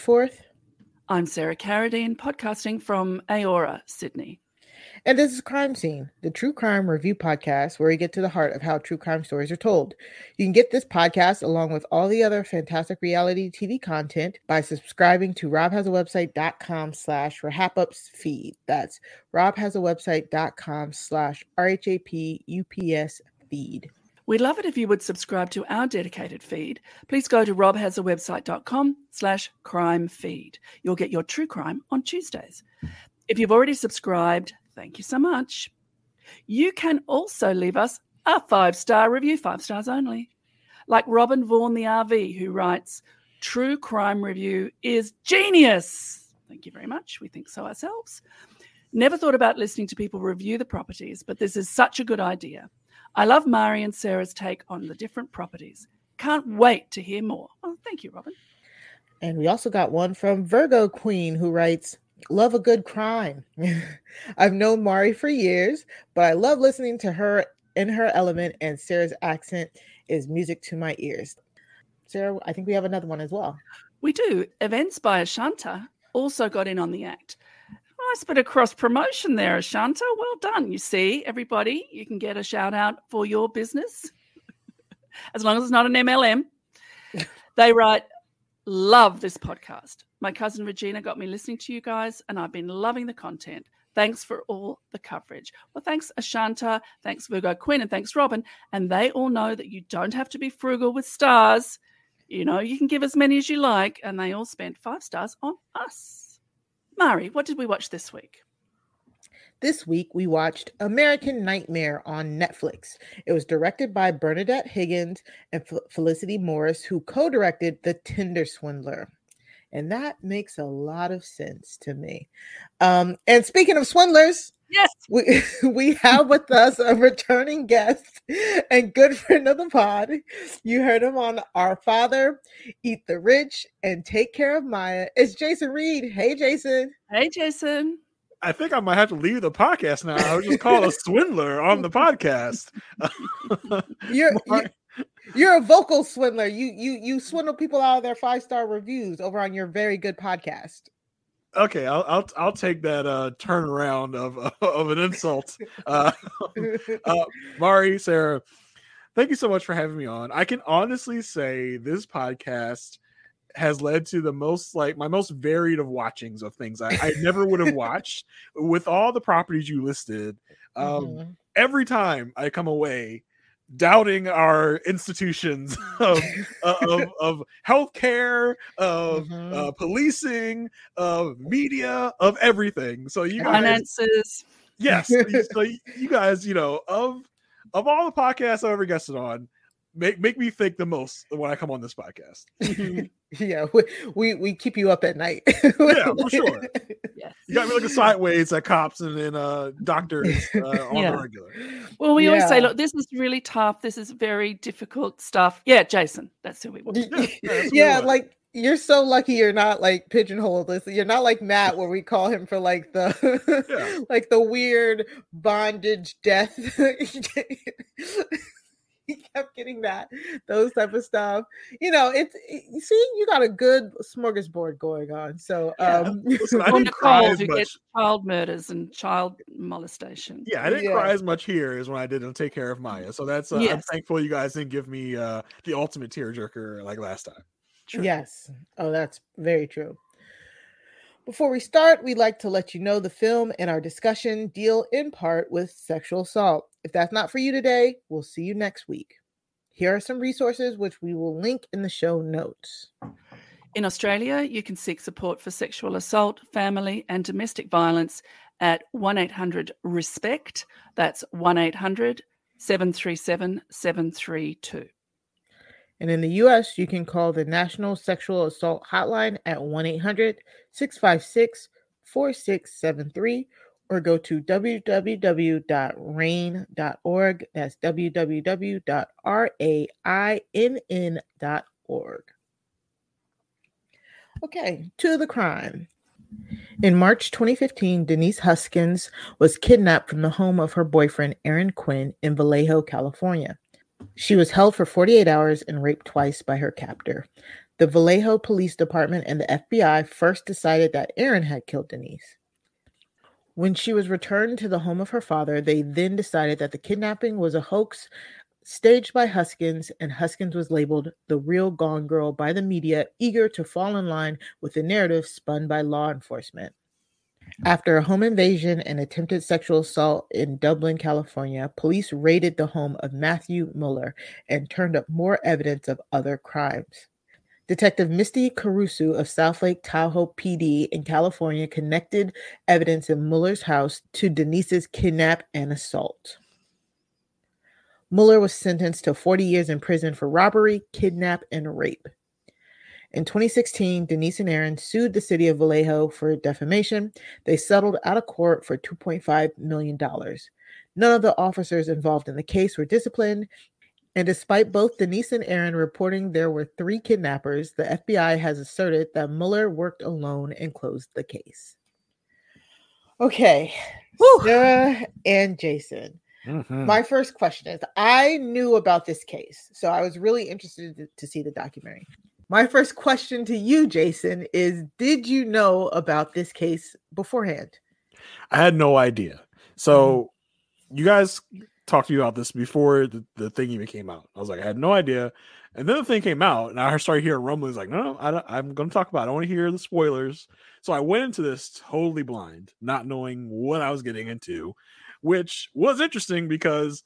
24th. I'm Sarah Carradine, podcasting from Eora, Sydney. And this is Crime Seen, the true crime review podcast where we get to the heart of how true crime stories are told. You can get this podcast along with all the other fantastic reality TV content by subscribing to robhasawebsite.com slash rhapups feed. That's robhasawebsite.com slash R-H-A-P-U-P-S feed. We'd love it if you would subscribe to our dedicated feed. Please go to robhasawebsite.com slash crime feed. You'll get your true crime on Tuesdays. If you've already subscribed, thank you so much. You can also leave us a five-star review, five stars only. Like Robin Vaughan, the RV, who writes, True crime review is genius. Thank you very much. We think so ourselves. Never thought about listening to people review the properties, but this is such a good idea. I love Mari and Sarah's take on the different properties. Can't wait to hear more. Oh, thank you, Robin. And we also got one from Virgo Queen who writes, Love a good crime. I've known Mari for years, but I love listening to her in her element, and Sarah's accent is music to my ears. Sarah, I think we have another one as well. We do. Events by Ashanta also got in on the act. Nice bit of cross promotion there, Ashanta. Well done. You see, everybody, you can get a shout out for your business as long as it's not an MLM. they write, Love this podcast. My cousin Regina got me listening to you guys, and I've been loving the content. Thanks for all the coverage. Well, thanks, Ashanta. Thanks, Virgo Quinn, and thanks, Robin. And they all know that you don't have to be frugal with stars. You know, you can give as many as you like, and they all spent five stars on us. Mari, what did we watch this week? This week, we watched American Nightmare on Netflix. It was directed by Bernadette Higgins and F- Felicity Morris, who co directed The Tinder Swindler. And that makes a lot of sense to me. Um, and speaking of swindlers, Yes. we, we have with us a returning guest and good friend of the pod. You heard him on Our Father, Eat the Rich, and Take Care of Maya. It's Jason Reed. Hey, Jason. Hey, Jason. I think I might have to leave the podcast now. I was just called a swindler on the podcast. You're, you're you're a vocal swindler. You you you swindle people out of their five star reviews over on your very good podcast. Okay, I'll, I'll I'll take that uh turnaround of of an insult. Uh, uh, Mari, Sarah, thank you so much for having me on. I can honestly say this podcast has led to the most like my most varied of watchings of things I, I never would have watched with all the properties you listed. Um, Mhm. Every time I come away doubting our institutions of uh, of, of healthcare, of Mhm. uh, policing, of media, of everything. So you guys, Finances. yes, so you guys, you know, of of all the podcasts I've ever guested on, make make me think the most when I come on this podcast. yeah, we, we we keep you up at night. Yeah, for sure. Yes. You got me looking sideways at cops and, and uh, doctors uh, on Yeah. the regular. Well, we always say, look, this is really tough. This is very difficult stuff. Yeah, Jason. That's who we want. Yeah, that's what yeah, we want. like you're so lucky you're not like pigeonholed. This you're not like Matt, where we call him for like the Yeah. like the weird bondage death. he kept getting that those type of stuff. You know, it's it- you see, you got a good smorgasbord going on. So Yeah. um Listen, I didn't cry as much. gets child murders and child molestation. Yeah, I didn't Yeah. cry as much here as when I did on Take Care of Maya. So that's uh, I'm thankful you guys didn't give me uh, the ultimate tearjerker like last time. True. Yes. Oh, that's very true. Before we start, we'd like to let you know the film and our discussion deal in part with sexual assault. If that's not for you today, we'll see you next week. Here are some resources which we will link in the show notes. In Australia, you can seek support for sexual assault, family, and domestic violence at 1 800 RESPECT. That's 1 800 737 732. And in the US, you can call the National Sexual Assault Hotline at 1 800 656 4673 or go to www.rainn.org. That's www.rainn.org. Okay, to the crime. In March 2015, Denise Huskins was kidnapped from the home of her boyfriend, Aaron Quinn, in Vallejo, California. She was held for 48 hours and raped twice by her captor. The Vallejo Police Department and the FBI first decided that Aaron had killed Denise. When she was returned to the home of her father, they then decided that the kidnapping was a hoax staged by Huskins, and Huskins was labeled the real Gone Girl by the media, eager to fall in line with the narrative spun by law enforcement. After a home invasion and attempted sexual assault in Dublin, California, police raided the home of Matthew Muller and turned up more evidence of other crimes. Detective Misty Carausu of South Lake Tahoe PD in California connected evidence in Muller's house to Denise's kidnap and assault. Muller was sentenced to 40 years in prison for robbery, kidnap, and rape. In 2016, Denise and Aaron sued the city of Vallejo for defamation. They settled out of court for $2.5 million. None of the officers involved in the case were disciplined. And despite both Denise and Aaron reporting there were three kidnappers, the FBI has asserted that Muller worked alone and closed the case. Okay, Whew. Sarah and Jason. Mm-hmm. My first question is I knew about this case, so I was really interested to, to see the documentary. My first question to you, Jason, is Did you know about this case beforehand? I had no idea. So, mm-hmm. you guys talked to you about this before the, the thing even came out. I was like, I had no idea. And then the thing came out, and I started hearing rumblings like, no, no, I am going to talk about it. I want to hear the spoilers. So I went into this totally blind, not knowing what I was getting into which was interesting because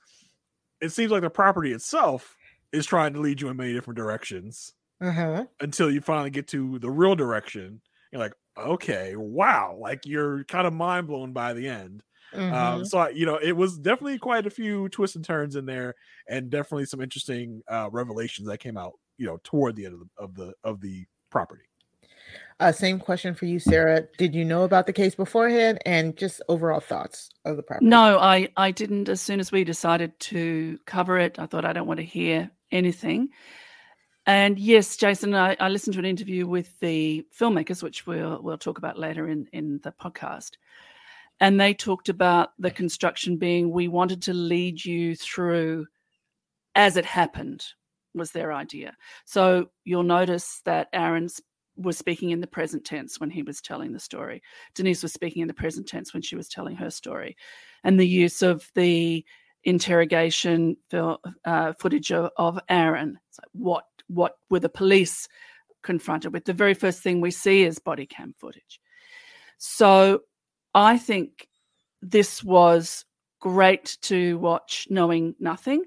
it seems like the property itself is trying to lead you in many different directions uh-huh. until you finally get to the real direction. You're like, okay, wow, like you're kind of mind blown by the end. Um, mm-hmm. Um, so you know, it was definitely quite a few twists and turns in there, and definitely some interesting uh, revelations that came out, you know, toward the end of the of the, of the property. Uh, same question for you, Sarah. Did you know about the case beforehand, and just overall thoughts of the property? No, I I didn't. As soon as we decided to cover it, I thought I don't want to hear anything. And yes, Jason, I, I listened to an interview with the filmmakers, which we'll we'll talk about later in in the podcast. And they talked about the construction being we wanted to lead you through as it happened was their idea. So you'll notice that Aaron's was speaking in the present tense when he was telling the story. Denise was speaking in the present tense when she was telling her story. And the use of the interrogation uh, footage of, of Aaron. Like what what were the police confronted with? The very first thing we see is body cam footage. So I think this was great to watch, knowing nothing.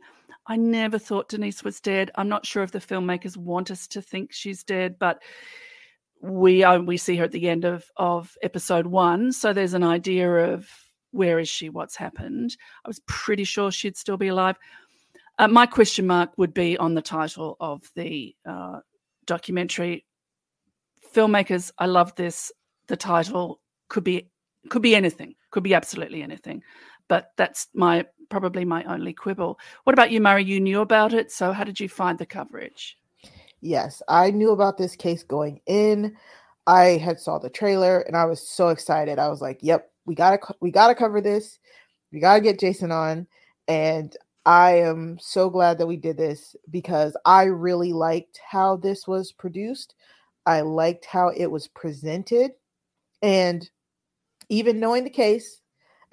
I never thought Denise was dead. I'm not sure if the filmmakers want us to think she's dead, but we uh, we see her at the end of of episode one, so there's an idea of where is she, what's happened. I was pretty sure she'd still be alive. Uh, my question mark would be on the title of the uh, documentary. Filmmakers, I love this. The title could be could be anything, could be absolutely anything, but that's my probably my only quibble. What about you, Mari? You knew about it, so how did you find the coverage? Yes, I knew about this case going in. I had saw the trailer and I was so excited. I was like, "Yep, we got to we got to cover this. We got to get Jason on." And I am so glad that we did this because I really liked how this was produced. I liked how it was presented. And even knowing the case,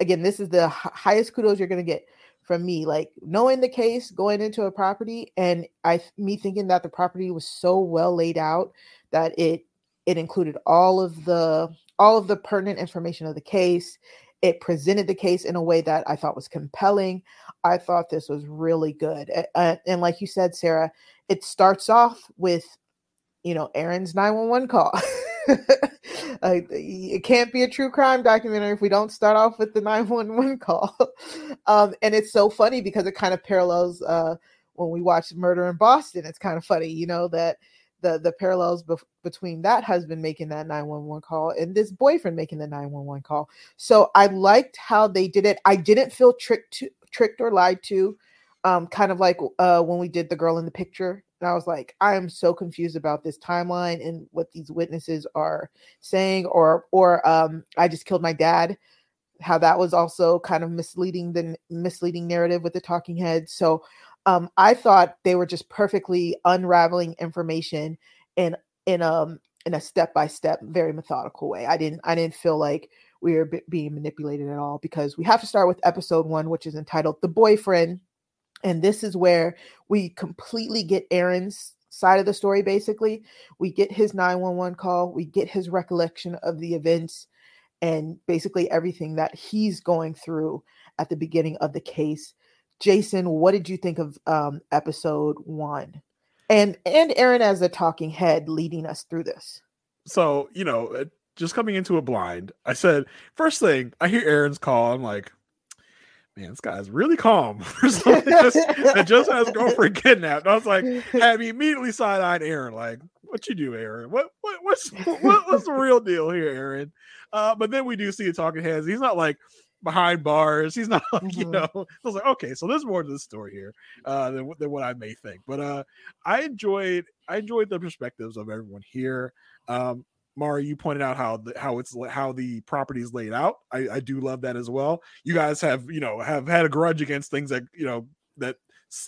again, this is the highest kudos you're going to get from me like knowing the case going into a property and i me thinking that the property was so well laid out that it it included all of the all of the pertinent information of the case. It presented the case in a way that I thought was compelling. I thought this was really good. Uh, and like you said, Sarah, it starts off with, you know, Aaron's 911 call. uh, it can't be a true crime documentary if we don't start off with the 911 call. um, and it's so funny because it kind of parallels uh, when we watch Murder in Boston. It's kind of funny, you know, that the the parallels bef- between that husband making that 911 call and this boyfriend making the 911 call. So I liked how they did it. I didn't feel tricked to, tricked or lied to. Um, kind of like uh, when we did the girl in the picture. And I was like, I am so confused about this timeline and what these witnesses are saying, or or um, I just killed my dad. How that was also kind of misleading the misleading narrative with the talking heads. So um, I thought they were just perfectly unraveling information in in um in a step by step, very methodical way. I didn't I didn't feel like we were b- being manipulated at all because we have to start with episode one, which is entitled "The Boyfriend," and this is where we completely get Aaron's side of the story. Basically, we get his nine one one call, we get his recollection of the events, and basically everything that he's going through at the beginning of the case Jason, what did you think of um, episode one? And and Aaron as a talking head leading us through this. So you know, uh, just coming into a blind, I said first thing I hear Aaron's call. I'm like, man, this guy's really calm for something just, that just has girlfriend kidnapped. And I was like, I immediately side eyed Aaron, like, what you do, Aaron? What what what's what, what's the real deal here, Aaron? Uh, but then we do see a talking heads. He's not like behind bars. He's not like, mm-hmm. you know, so I was like, okay, so there's more to the story here uh, than, than what I may think. But uh, I enjoyed I enjoyed the perspectives of everyone here. Um, Mari, you pointed out how the, how it's how the property is laid out. I, I do love that as well. You guys have you know have had a grudge against things that you know that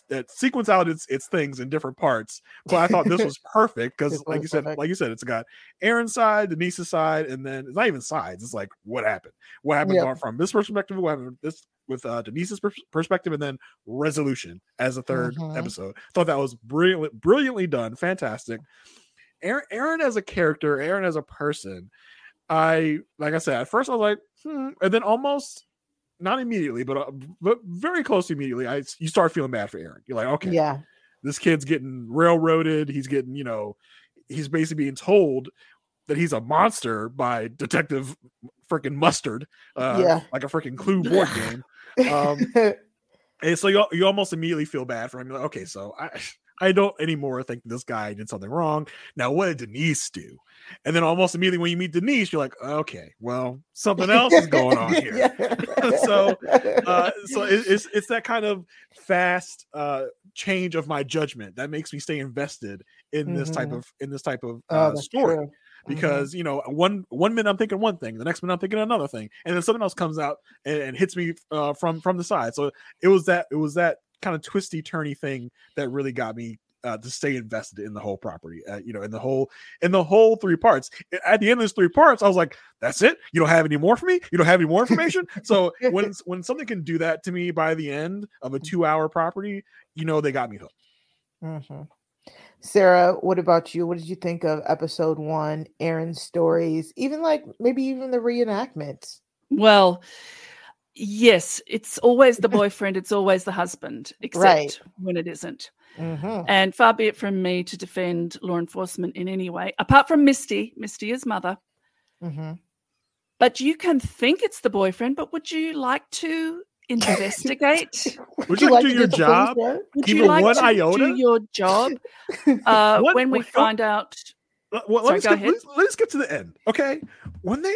that sequence out its its things in different parts. But I thought this was perfect because, like you said, perfect. like you said, it's got Aaron's side, Denise's side, and then it's not even sides. It's like what happened, what happened yep. from this perspective, what happened this with uh, Denise's per- perspective, and then resolution as a 3rd mm-hmm. episode. Thought that was brilliantly brilliantly done, fantastic. Aaron, Aaron as a character, Aaron as a person. I like I said at first I was like, hmm, and then almost not immediately, but uh, but very close immediately, I you start feeling bad for Aaron. You're like, okay, yeah, this kid's getting railroaded. He's getting, you know, he's basically being told that he's a monster by Detective freaking Mustard, uh, yeah, like a freaking Clue board game. Um, and so you you almost immediately feel bad for him. You're like, okay, so I I don't anymore think this guy did something wrong. Now, what did Denise do? And then almost immediately when you meet Denise, you're like, okay, well, something else is going on here. so, uh, so it, it's it's that kind of fast uh, change of my judgment that makes me stay invested in mm-hmm. this type mm-hmm. of in this type of oh, uh, oh, story. True. Mm-hmm. Because you know, one one minute I'm thinking one thing, the next minute I'm thinking another thing, and then something else comes out and, and hits me uh, from from the side. So it was that it was that kind of twisty turny thing that really got me uh, to stay invested in the whole property. Uh, you know, in the whole in the whole three parts. At the end of those three parts, I was like, "That's it. You don't have any more for me. You don't have any more information." so when when something can do that to me by the end of a two hour property, you know they got me hooked. Mm-hmm. Sarah, what about you? What did you think of episode one, Aaron's stories, even like maybe even the reenactments? Well, yes, it's always the boyfriend, it's always the husband, except right. when it isn't. Mm-hmm. And far be it from me to defend law enforcement in any way, apart from Misty. Misty is mother. Mm-hmm. But you can think it's the boyfriend, but would you like to investigate? would you, like to do your job? Would you like to do your job? Uh, what, when we what, find out. Well, Sorry, let's, get, let's, let's, get to the end. Okay. When they.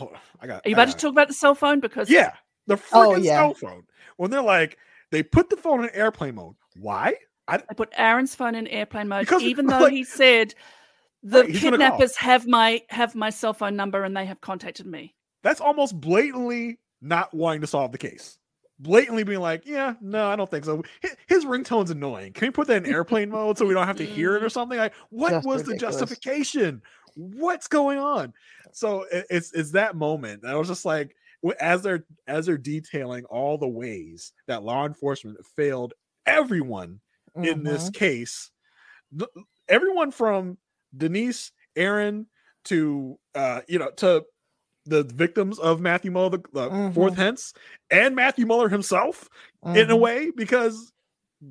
Oh, I got. Are you about to talk about the cell phone? Because. Yeah. The oh, freaking oh, yeah. cell phone. When they're like, they put the phone in airplane mode. Why? I, I put Aaron's phone in airplane mode, because, even though like, he said the right, kidnappers oh. have my have my cell phone number and they have contacted me. That's almost blatantly not wanting to solve the case. Blatantly being like, yeah, no, I don't think so. His, ringtone's annoying. Can we put that in airplane mode so we don't have to hear it or something? Like, what was ridiculous. the justification? What's going on? So it's it's that moment. I was just like, as they're as they're detailing all the ways that law enforcement failed everyone mm-hmm. in this mm-hmm. case, everyone from Denise, Aaron, to uh you know to the victims of Matthew Muller, the, the Mhm. fourth hence, and Matthew Muller himself in a Mhm. way because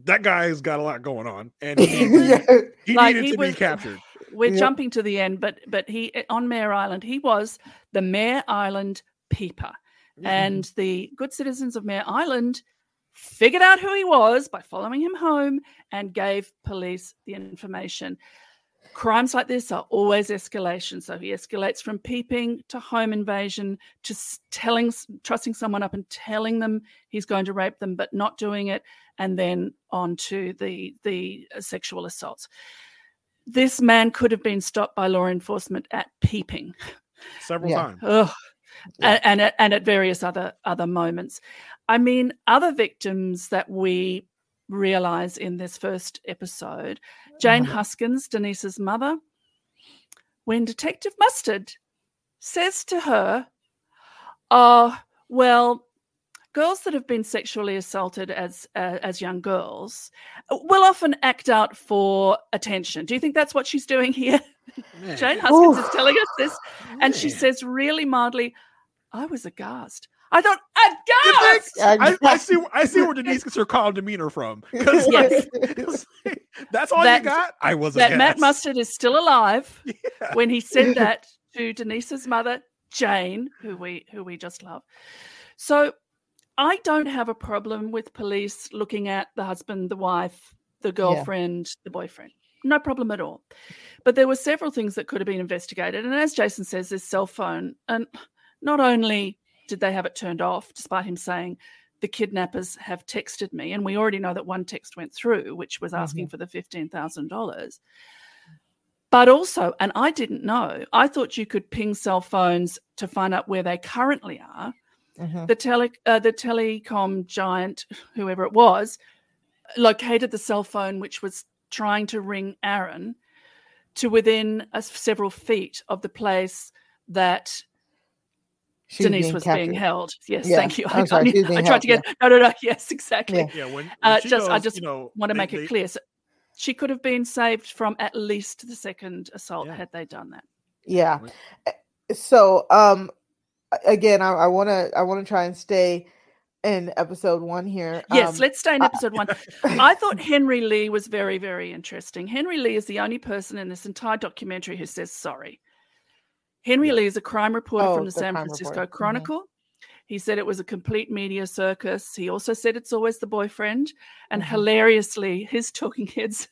that guy's got a lot going on and he, yeah. he Like, needed he to was- be captured. We're Yep. jumping to the end, but but he on Mare Island, he was the Mare Island peeper. Mm-hmm. And the good citizens of Mare Island figured out who he was by following him home and gave police the information. Crimes like this are always escalation. So he escalates from peeping to home invasion to telling, trusting someone up and telling them he's going to rape them, but not doing it, and then on to the the sexual assaults. This man could have been stopped by law enforcement at peeping. several Yeah. times. Ugh. Yeah. And, and at, and at various other other moments. I mean, other victims that we realize in this first episode, Jane Mhm. Huskins, Denise's mother, when Detective Mustard says to her, "Oh, well." Girls that have been sexually assaulted as uh, as young girls uh, will often act out for attention. Do you think that's what she's doing here? Man. Jane Huskins Oof. is telling us this, and she says really mildly, "I was aghast." I thought aghast. I, I see. I see where Denise gets her calm demeanor from. Because Yes. that's all That- you got. I was that Matt. Mustard is still alive Yeah. when he said that to Denise's mother, Jane, who we who we just love. So I don't have a problem with police looking at the husband, the wife, the girlfriend, the boyfriend. No problem at all. But there were several things that could have been investigated. And as Jason says, this cell phone, and not only did they have it turned off, despite him saying the kidnappers have texted me, and we already know that one text went through, which was asking mm-hmm. for the fifteen thousand dollars. But also, and I didn't know, I thought you could ping cell phones to find out where they currently are Mhm. the tele uh, the telecom giant, whoever it was, located the cell phone which was trying to ring Aaron to within uh, several feet of the place that She's Denise being was being held. Yes, Yeah, thank you. I'm sorry, she was I, being tried to held, get no, no, no. Yes, exactly. Yeah. Yeah. When, when Uh, she just- I just you know, Want to they- make it clear. So she could have been saved from at least the second assault Yeah. had they done that. Yeah. Eh, So, um, a- again, I, I want to, I want to try and stay in episode one here. Yes, Um, let's stay in episode one. I thought Henry Lee was very, very interesting. Henry Lee is the only person in this entire documentary who says sorry. Henry Yeah. Lee is a crime reporter Oh, from the, the San crime Francisco reporter. Mhm. Chronicle. He said it was a complete media circus. He also said it's always the boyfriend. And Mhm. hilariously, his talking heads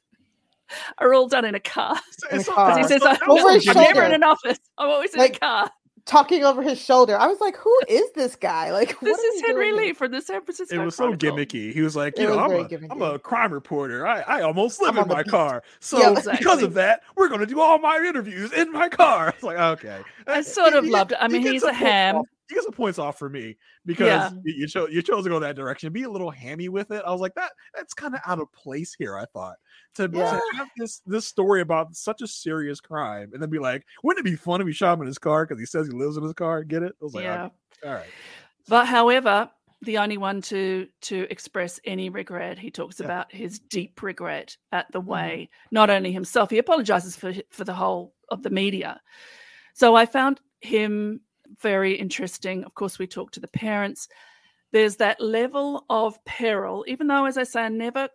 are all done in a car. In a car. Because he says, I'm, that was Over his so I'm never in an office. I'm always in Like, a car. Talking over his shoulder. I was like, "Who is this guy? Like, This are is Henry doing Lee here? from the San Francisco it was so gimmicky. He was like, It you know, I'm a, I'm a crime reporter. I, I almost live I'm in my beat." car. So Yeah, because of that, we're going to do all my interviews in my car. It's like, okay. I sort he- of he loved it. I mean, gets he's a points ham. off- He gets some points off for me because Yeah. you, you chose you chose to go that direction. Be a little hammy with it. I was like, that that's kind of out of place here. I thought to, to have this this story about such a serious crime and then be like, wouldn't it be fun if we shot him in his car because he says he lives in his car? Get it? I was like, yeah. okay, all right. But however, the only one to to express any regret, he talks Yeah. about his deep regret at the Mhm. way not only himself, he apologizes for for the whole of the media. So I found him very interesting. Of course, we talk to the parents. There's that level of peril, even though, as I say, I never,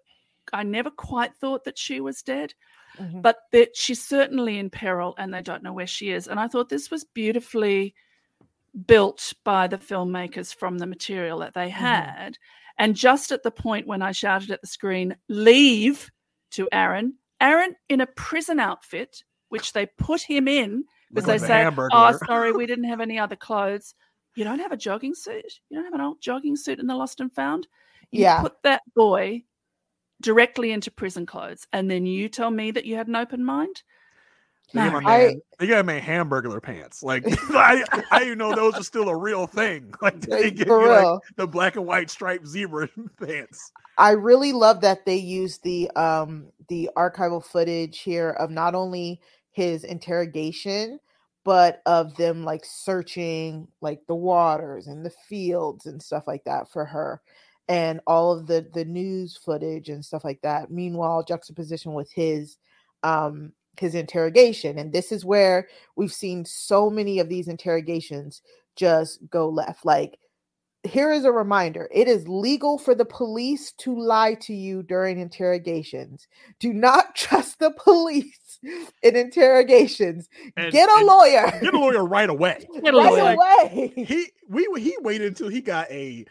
I never quite thought that she was dead Mhm. but that she's certainly in peril and they don't know where she is. And I thought this was beautifully built by the filmmakers from the material that they had. And just at the point when I shouted at the screen, leave to Aaron, Aaron in a prison outfit, which they put him in because Like they the say, oh, sorry, we didn't have any other clothes. You don't have a jogging suit? You don't have an old jogging suit in the lost and found? You Yeah. put that boy directly into prison clothes, and then you tell me that you had an open mind? They got, No. my I- they got my hamburger pants. Like I, I didn't know those are still a real thing. Like they Like, give for you like the black and white striped zebra pants. I really love that they use the um the archival footage here of not only his interrogation but of them like searching like the waters and the fields and stuff like that for her and all of the the news footage and stuff like that meanwhile juxtaposition with his um his interrogation. And this is where we've seen so many of these interrogations just go left. Like, here is a reminder it is legal for the police to lie to you during interrogations. Do not trust the police in interrogations. And- get a and lawyer. Get a lawyer right away. Get a right lawyer. away. He we he waited until he got a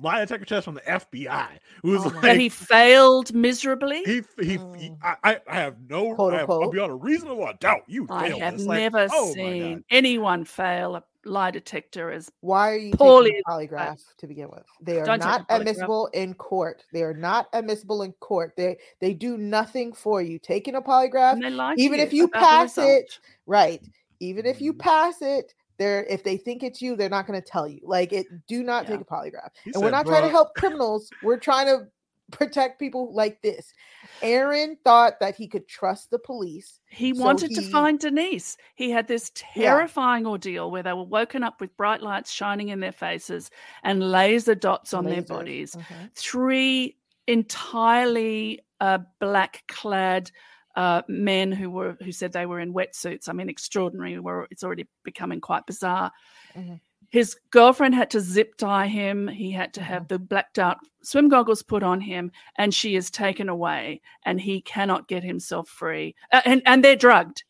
lie detector test from the FBI. Who was Oh like That he failed miserably. he he, he Mm. I, I I have no Quote, I have, I'll be on a reasonable doubt you I failed have this. Like, never oh seen God. anyone fail a lie detector is Why are you Poorly- taking a polygraph to begin with? They are Don't not admissible in court. They are not admissible in court. They they do nothing for you. Taking a polygraph, and they lie to even if you pass it, right? Even if you Mhm. pass it, they're if they think it's you, they're not going to tell you. Like it, do not take a polygraph. He and we're said, not trying to help criminals. We're trying to protect people like this. Aaron thought that he could trust the police. He So wanted to find Denise. He had this terrifying ordeal where they were woken up with bright lights shining in their faces and laser dots on their Lasers. bodies. Mhm. Three entirely uh, black clad uh, men who were who said they were in wetsuits. I mean, extraordinary. Were it's already becoming quite bizarre. Mhm. His girlfriend had to zip tie him. He had to have the blacked out swim goggles put on him, and she is taken away, and he cannot get himself free. Uh, and and they're drugged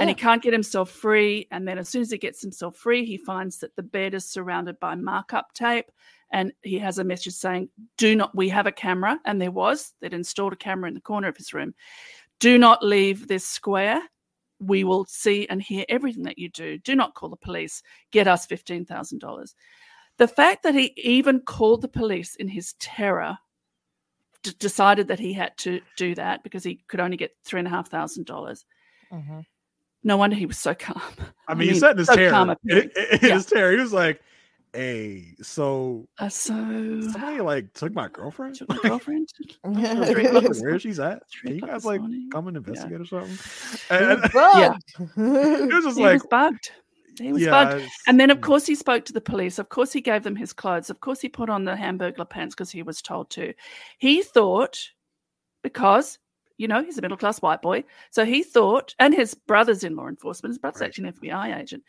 and he can't get himself free. And then as soon as he gets himself free, he finds that the bed is surrounded by markup tape. And he has a message saying, Do not, we have a camera. And there was, they'd installed a camera in the corner of his room. Do not leave this square. We will see and hear everything that you do. Do not call the police. Get us $15,000. The fact that he even called the police in his terror, d- decided that he had to do that because he could only get $3,500. Mhm. No wonder he was so calm. I mean, he said in his so terror. calm In, appearing. Yeah. his terror, he was like, "Hey, so Uh, so somebody like took my girlfriend. took my girlfriend. Where she's at. Can you guys like come and Yeah. investigate or something?" He And, was Yeah. bugged. it was just He like, was bugged. He was yeah, bugged. And then, of mm. course, he spoke to the police. Of course, he gave them his clothes. Of course, he put on the hamburger pants because he was told to. He thought, because, you know, he's a middle class white boy. So he thought, and his brother's in law enforcement, his brother's Right. actually an FBI agent.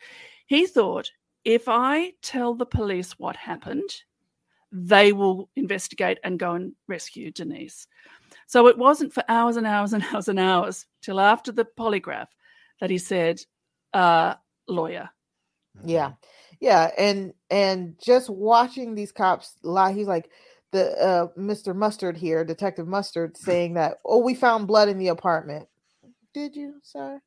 He thought, if I tell the police what happened, they will investigate and go and rescue Denise. So it wasn't for hours and hours and hours and hours till after the polygraph that he said, uh, lawyer. Yeah. Yeah. And and just watching these cops lie, he's like the uh Mr. Mustard here, Detective Mustard, saying that, oh, we found blood in the apartment. Did you, sir?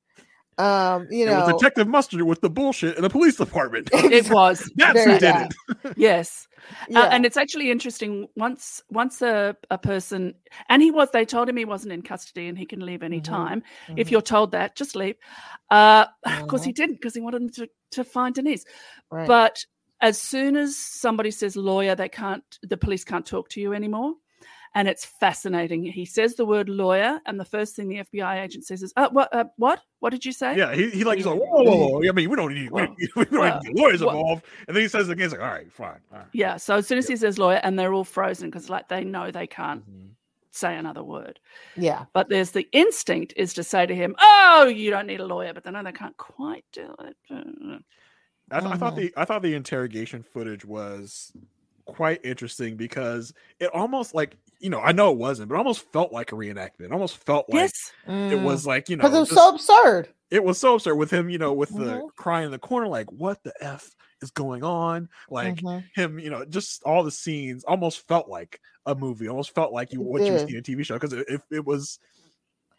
Um, you It know, was Detective Mustard with the bullshit in the police department. It was. That's There who did go. it. yes. yeah. Uh, and it's actually interesting. Once once a, a person and he was they told him he wasn't in custody and he can leave any Mhm. time. If Mhm. you're told that, just leave. Uh of course he didn't because he wanted them to, to find Denise. Right. But as soon as somebody says lawyer, they can't the police can't talk to you anymore. And it's fascinating. He says the word lawyer, and the first thing the FBI agent says is, uh, what, uh, what? What did you say? Yeah, he, he like he's like, whoa, whoa, whoa. I mean, we don't need we, Well, we don't well, need lawyers well- involved. And then he says again, he's like, all right, fine. All right. Yeah. So as soon as he says lawyer, and they're all frozen because like they know they can't Mhm. say another word. yeah. But there's the instinct is to say to him, "Oh, you don't need a lawyer," but they know they can't quite do it. Uh, I, th- I thought Mhm. the I thought the interrogation footage was quite interesting because it almost like you know I know it wasn't, but it almost felt like a reenactment. It almost felt like Yes, it was like you know because Mm. it was just- so absurd. it was so absurd with him, you know, with the Mhm. crying in the corner, like what the f is going on? Like Mhm. him, you know, just all the scenes almost felt like a movie, almost felt like you It what you see in a TV show. Because if it was,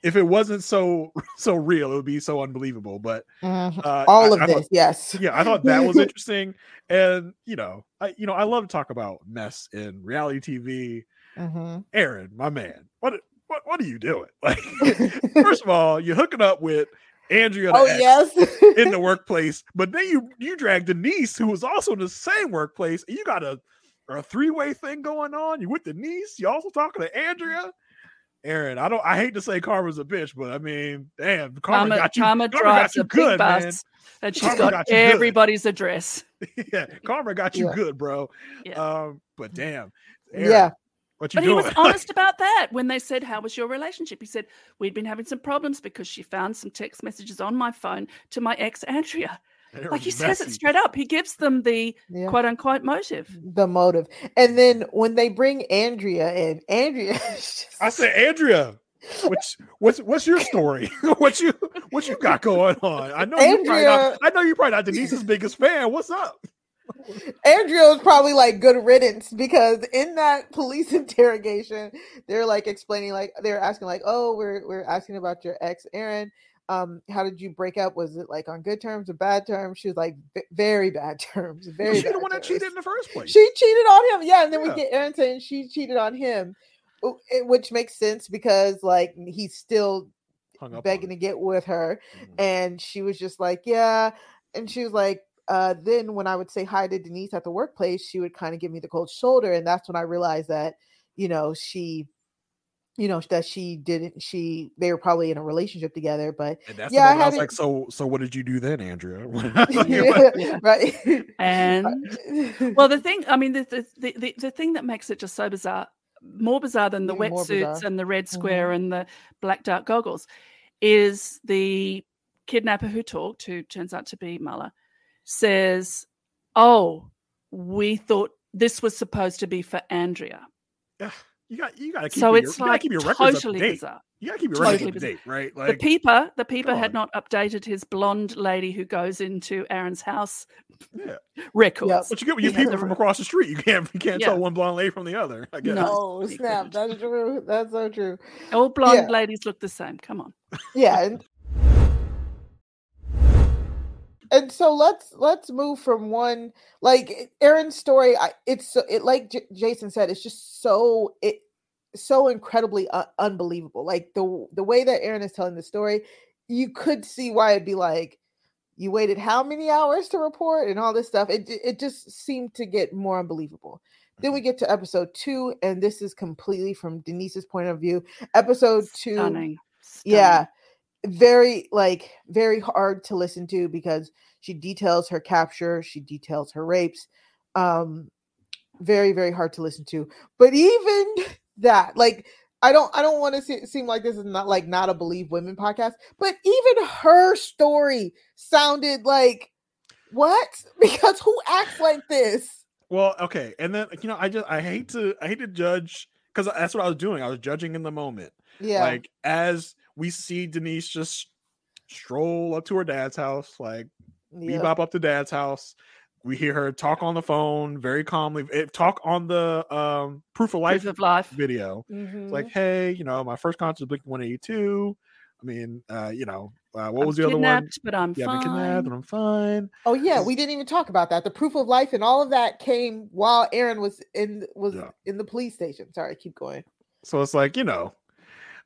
if it wasn't so so real, it would be so unbelievable. But Mhm. uh, all I- of I this, thought- yes. yeah, I thought that was interesting, and you know, I you know I love to talk about mess in reality TV. Mhm. Aaron, my man, what what what are you doing? Like, first of all, you're hooking up with Andrea. oh ex, yes. in the workplace, but then you you drag Denise, who was also in the same workplace, and you got a a three way thing going on. You with Denise, you also talking to Andrea. Aaron, I don't. I hate to say Karma's a bitch, but I mean, damn, Karma, Karma, got you. Karma Karma drives got you a big good, man. bus, and she's Karma got, got you good. everybody's address. yeah, Karma got you Yeah. good, bro. Yeah. Um, but damn, Aaron, yeah. What you But he was honest about that when they said, How was your relationship? He said, We'd been having some problems because she found some text messages on my phone to my ex, Andrea. They were Like he says it straight up. He gives them the Yeah. quote unquote motive. the motive. And then when they bring Andrea in, Andrea just- I said, Andrea, what's what's what's your story? what you what you got going on? I know you probably not, Andrea- I know you're probably not Denise's biggest fan. What's up? Andrea was probably like good riddance because in that police interrogation, they're like explaining, like they're asking, like, "Oh, we're we're asking about your ex, Aaron. Um, how did you break up? Was it like on good terms or bad terms?" She was like, "Very bad terms. Very." She's the one that cheated in the first place. She cheated on him, yeah. And then Yeah. we get Aaron saying she cheated on him, which makes sense because like he's still Hung up begging to get with her. Mhm. and she was just like yeah and she was like uh then when i would say hi to denise at the workplace she would kind of give me the cold shoulder and that's when i realized that you know she you know that she didn't she they were probably in a relationship together but And that's Yeah, I I, was like, so so what did you do then, Andrea? yeah, right And well, the thing, I mean, the, the, the, the, the thing that makes it just so bizarre, more bizarre than the Even wetsuits bizarre. and the red square and the black dark goggles, is the kidnapper who talked, who turns out to be Muller, says, Oh, we thought this was supposed to be for Andrea. you got you got to keep so your, it's you like keep your records up to totally date. bizarre. You got to keep your Totally records up to date, right? the Like peeper, the peeper had not updated his blonde lady who goes into Aaron's house Yeah. records. But you get when you He had people from across the street, you can't you can't Yeah. tell one blonde lady from the other. I guess. No. snap that's true that's so true All blonde Yeah. ladies look the same. Come on. yeah and and so let's let's move from one like aaron's story I, it's so it like J- jason said it's just so it so incredibly uh, unbelievable. Like the the way that aaron is telling the story you could see why it'd be like you waited how many hours to report? and all this stuff. It, it just seemed to get more unbelievable. Then we get to episode two and this is completely from denise's point of view. Episode two Stunning. yeah very like very hard to listen to because she details her capture she details her rapes um very very hard to listen to but even that like i don't i don't want to se- seem like this is not like not a believe women podcast but even her story sounded like what because who acts like this Well, okay, and then you know, I just I hate to I hate to judge because that's what I was doing. I was judging in the moment. yeah Like as we see Denise just stroll up to her dad's house, like yeah. bebop up to dad's house. We hear her talk on the phone very calmly. eh, talk on the um proof of life Proof of life. video. Mhm. It's like, hey, you know, my first concert was Blink 182. I mean, uh, you know, uh, what I'm was the other one? But I'm Yeah, I've been fine. kidnapped and I'm fine. Oh yeah, we didn't even talk about that. The proof of life and all of that came while Aaron was in was Yeah. in the police station. Sorry, keep going. So it's like, you know,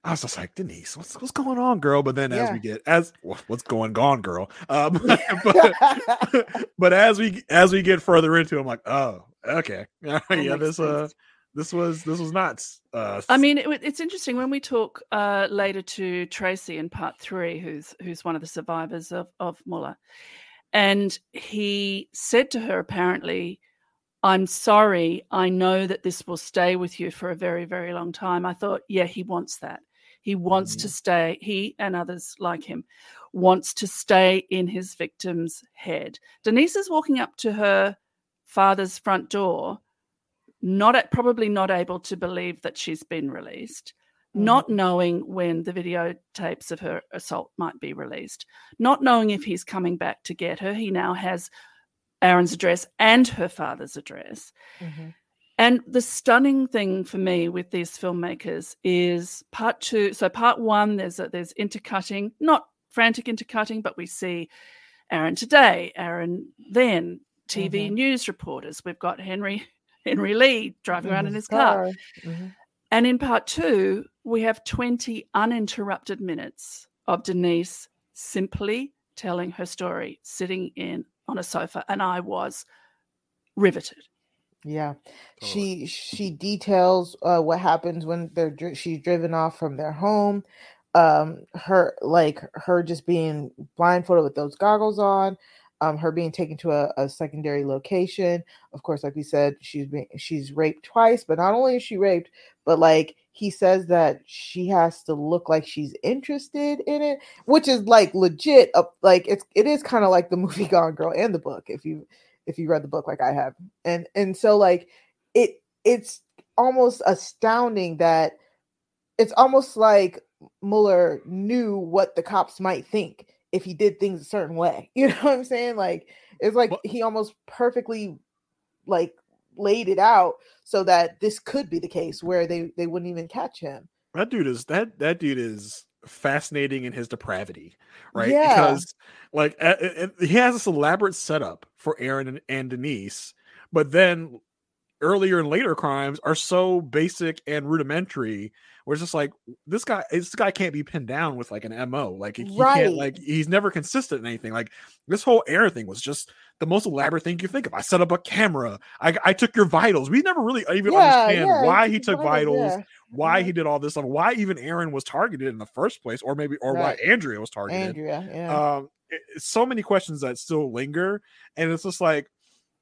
I was just like, Denise, what's what's going on, girl? But then as we get as what's going on, girl? Um, but, but as we as we get further into, it, I'm like, oh, okay, yeah, this uh, this was this was nuts. Uh, I mean, it, it's interesting when we talk uh, later to Tracy in part three, who's who's one of the survivors of of Muller, and he said to her apparently, "I'm sorry. I know that this will stay with you for a very very long time." I thought, yeah, he wants that. He wants to stay. He and others like him wants to stay in his victim's head. Denise is walking up to her father's front door not at, probably not able to believe that she's been released, not knowing when the videotapes of her assault might be released, not knowing if he's coming back to get her. He now has Aaron's address and her father's address. Mhm. And the stunning thing for me with these filmmakers is part two. So part one, there's a, there's intercutting, not frantic intercutting, but we see Aaron today, Aaron then, TV Mhm. news reporters. We've got Henry Henry Lee driving around in his car. Mhm. And in part two, we have 20 uninterrupted minutes of Denise simply telling her story, sitting in on a sofa, and I was riveted. Yeah, Totally. she she details uh, what happens when they're dri- she's driven off from their home. Um, her like her just being blindfolded with those goggles on. um, her being taken to a, a, secondary location. Of course, like we said, she's been she's raped twice, but not only is she raped, but like he says that she has to look like she's interested in it, which is like legit. Uh, like it's it is kind of like the movie Gone Girl and the book if you if you read the book like I have, and and so like it it's almost astounding that it's almost like Mueller knew what the cops might think if he did things a certain way. You know what I'm saying? Like it's like he almost perfectly like laid it out so that this could be the case where they they wouldn't even catch him. That dude is that that dude is fascinating in his depravity, right? Yeah. Because like a, a, he has this elaborate setup for Aaron and, and Denise, but then earlier and later crimes are so basic and rudimentary where it's just like this guy this guy can't be pinned down with like an mo like he right. can't like he's never consistent in anything like this whole air thing was just the most elaborate thing you think of i set up a camera i, I took your vitals we never really even yeah, understand yeah, why he took vitals, yeah. why he did all this stuff why even aaron was targeted in the first place or maybe or right. why andrea was targeted andrea um it, so many questions that still linger and it's just like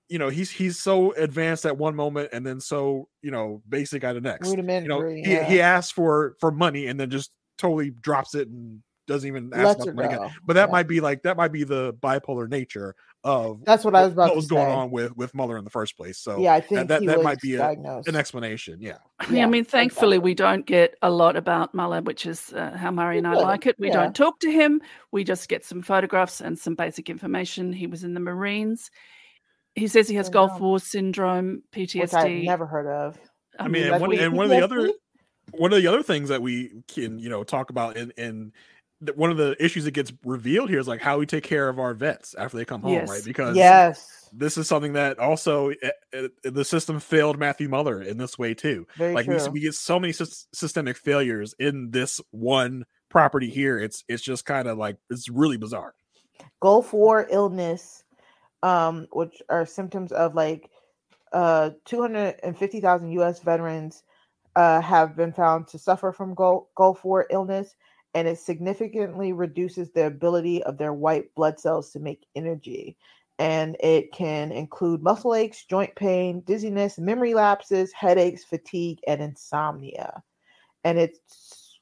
you know he's he's so advanced at one moment and then so you know basic at the next. You know he, yeah. he asks for for money and then just totally drops it and doesn't even ask for money again. But that yeah. might be like that might be the bipolar nature of that's what I was about what was say. going on with with muller in the first place. So yeah, I think that that, that might be a, an explanation. Yeah. yeah. I mean, thankfully exactly. we don't get a lot about muller which is uh, how Mari and I like it. We yeah. don't talk to him. We just get some photographs and some basic information. He was in the Marines. He says he has Gulf War syndrome, PTSD. Which I've never heard of. I mean, and one, and one of the other one of the other things that we can you know talk about in in one of the issues that gets revealed here is like how we take care of our vets after they come home, yes. right? Because yes, this is something that also uh, the system failed Matthew Muller in this way too. Very like we, we, get so many sy- systemic failures in this one property here. It's it's just kind of like it's really bizarre. Gulf War illness um, which are symptoms of like uh, 250,000 U.S. veterans uh, have been found to suffer from Gulf, Gulf War illness, and it significantly reduces the ability of their white blood cells to make energy. And it can include muscle aches, joint pain, dizziness, memory lapses, headaches, fatigue, and insomnia. And it's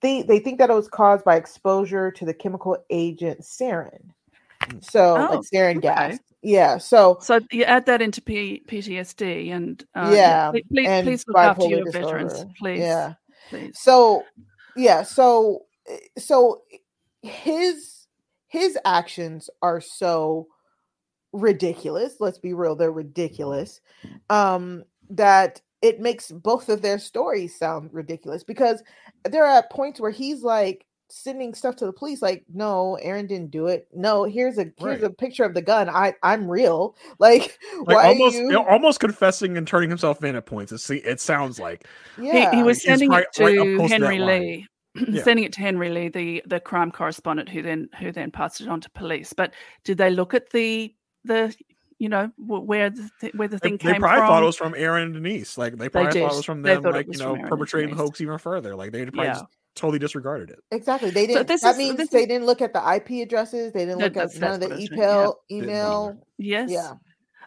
they, they think that it was caused by exposure to the chemical agent sarin. So oh, like sarin okay. gas. Yeah. So so you add that into P- PTSD and uh, yeah, please, and please look after your disorder. veterans, please. Yeah. Please. So yeah. So so his his actions are so ridiculous. Let's be real, they're ridiculous. Um, that it makes both of their stories sound ridiculous because there are points where he's like sending stuff to the police like no aaron didn't do it. No here's a here's right. a picture of the gun. I i'm real. Like, like almost you... almost confessing and turning himself in at points it, it sounds like. Yeah. he, he was sending it to right henry lee. Yeah. sending it to henry lee the the crime correspondent who then who then passed it on to police. But did they look at the the you know where the where the thing they, came they probably from. thought it was from Aaron and Denise. Like they probably they thought it was from them, like you know, perpetrating the hoax even further. Like they probably yeah totally disregarded it. Exactly. They didn't. So that is, means they is, didn't look at the IP addresses. They didn't look at none of the email. Yeah. Email. Yes. Yeah.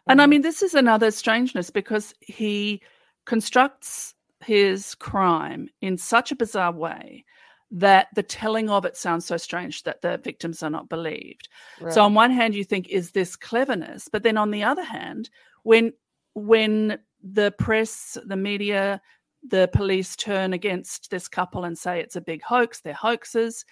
And I mm-hmm. mean, this is another strangeness because he constructs his crime in such a bizarre way that the telling of it sounds so strange that the victims are not believed. Right. So on one hand, you think, is this cleverness? But then on the other hand, when when the press, the media, the police turn against this couple and say it's a big hoax, they're hoaxes.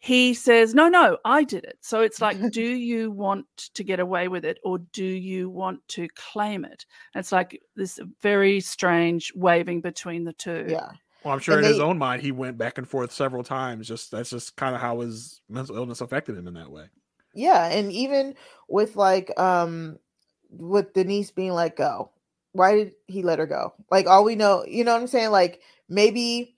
He says, No, no, I did it. So it's like, do you want to get away with it or do you want to claim it? And it's like this very strange waving between the two. Yeah. Well, I'm sure and in they, his own mind, he went back and forth several times. Just that's just kind of how his mental illness affected him in that way. Yeah. And even with like, um, with Denise being let go, why did he let her go? Like all we know, you know what I'm saying? Like maybe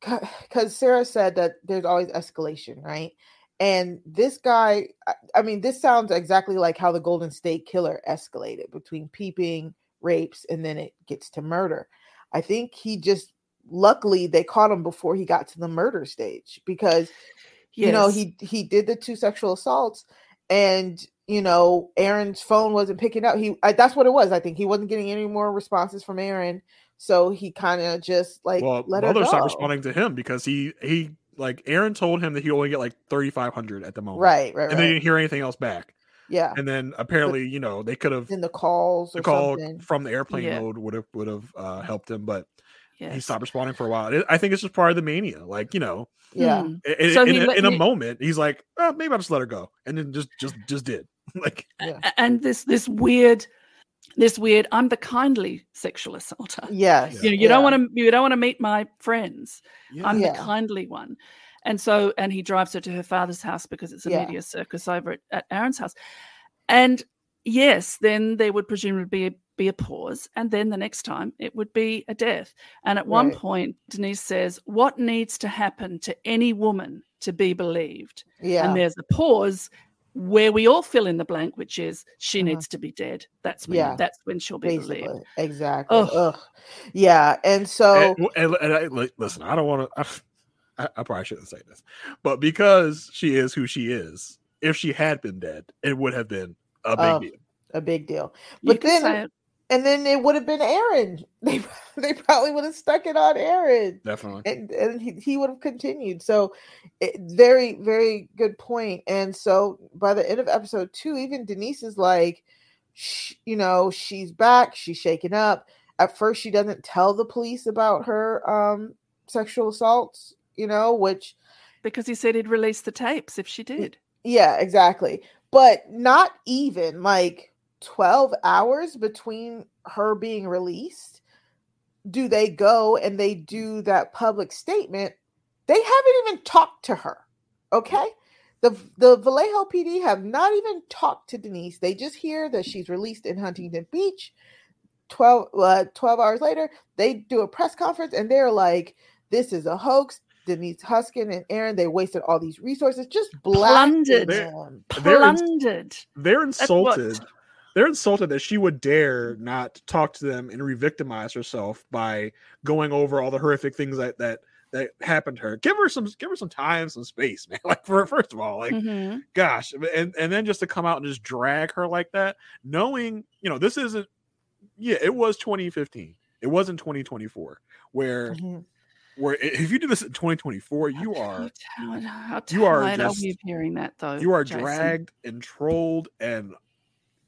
because Sarah said that there's always escalation, right? And this guy, I mean, this sounds exactly like how the Golden State Killer escalated between peeping, rapes, and then it gets to murder. I think he just luckily they caught him before he got to the murder stage because yes. you know he he did the two sexual assaults and you know aaron's phone wasn't picking up. He I, that's what it was. I think he wasn't getting any more responses from aaron. So he kind of just like well, let her mother go. stopped responding to him because he he like Aaron told him that he only get like thirty five hundred at the moment, right right And they didn't hear anything else back. yeah. And then apparently, you know, they could have in the calls the or call something. from the airplane Yeah. mode would have would have uh, helped him, but he stopped responding for a while. I- I think it's just part of the mania, like you know, yeah. Hmm. in, So in, he a, let in a you- moment, he's like, oh, maybe I'll just let her go, and then just just just did like A- and this this weird this weird i'm the kindly sexual assaulter. Yes you know you don't want to you don't want to meet my friends. Yeah, i'm Yeah. the kindly one. And so and he drives her to her father's house because it's a Yeah. media circus over at, at aaron's house. And yes then there would presumably be a, be a pause and then the next time it would be a death and at one point denise says what needs to happen to any woman to be believed yeah and there's a pause where we all fill in the blank, which is she Uh-huh. needs to be dead. That's when Yeah. that's when she'll be basically believed. exactly Ugh. Ugh. yeah and so and, and, and I, listen, I don't want to. I, I probably shouldn't say this, but because she is who she is, if she had been dead, it would have been a big Oh, deal. a big deal but then and then it would have been aaron they they probably would have stuck it on aaron Definitely. and, and he, he would have continued so it, very very good point. point and so by the end of episode two even denise is like sh- you know she's back she's shaken up at first she doesn't tell the police about her um sexual assaults you know which because he said he'd release the tapes if she did. yeah exactly but not even like 12 hours between her being released do they go and they do that public statement they haven't even talked to her okay? The the vallejo pd have not even talked to denise they just hear that she's released in huntington beach 12 uh, 12 hours later they do a press conference and they're like this is a hoax denise huskin and aaron they wasted all these resources just blasted Plundered. them. They're ins- Plundered. They're insulted. They're insulted that she would dare not talk to them and re-victimize herself by going over all the horrific things that that that happened to her. Give her some give her some time, some space, man. Like for first of all, like Mhm. gosh, and and then just to come out and just drag her like that, knowing you know this isn't. Yeah, it was 2015. It wasn't 2024. Where Mhm. Where if you do this in 2024, you are you are just- of hearing that though? you are Jason? dragged and trolled and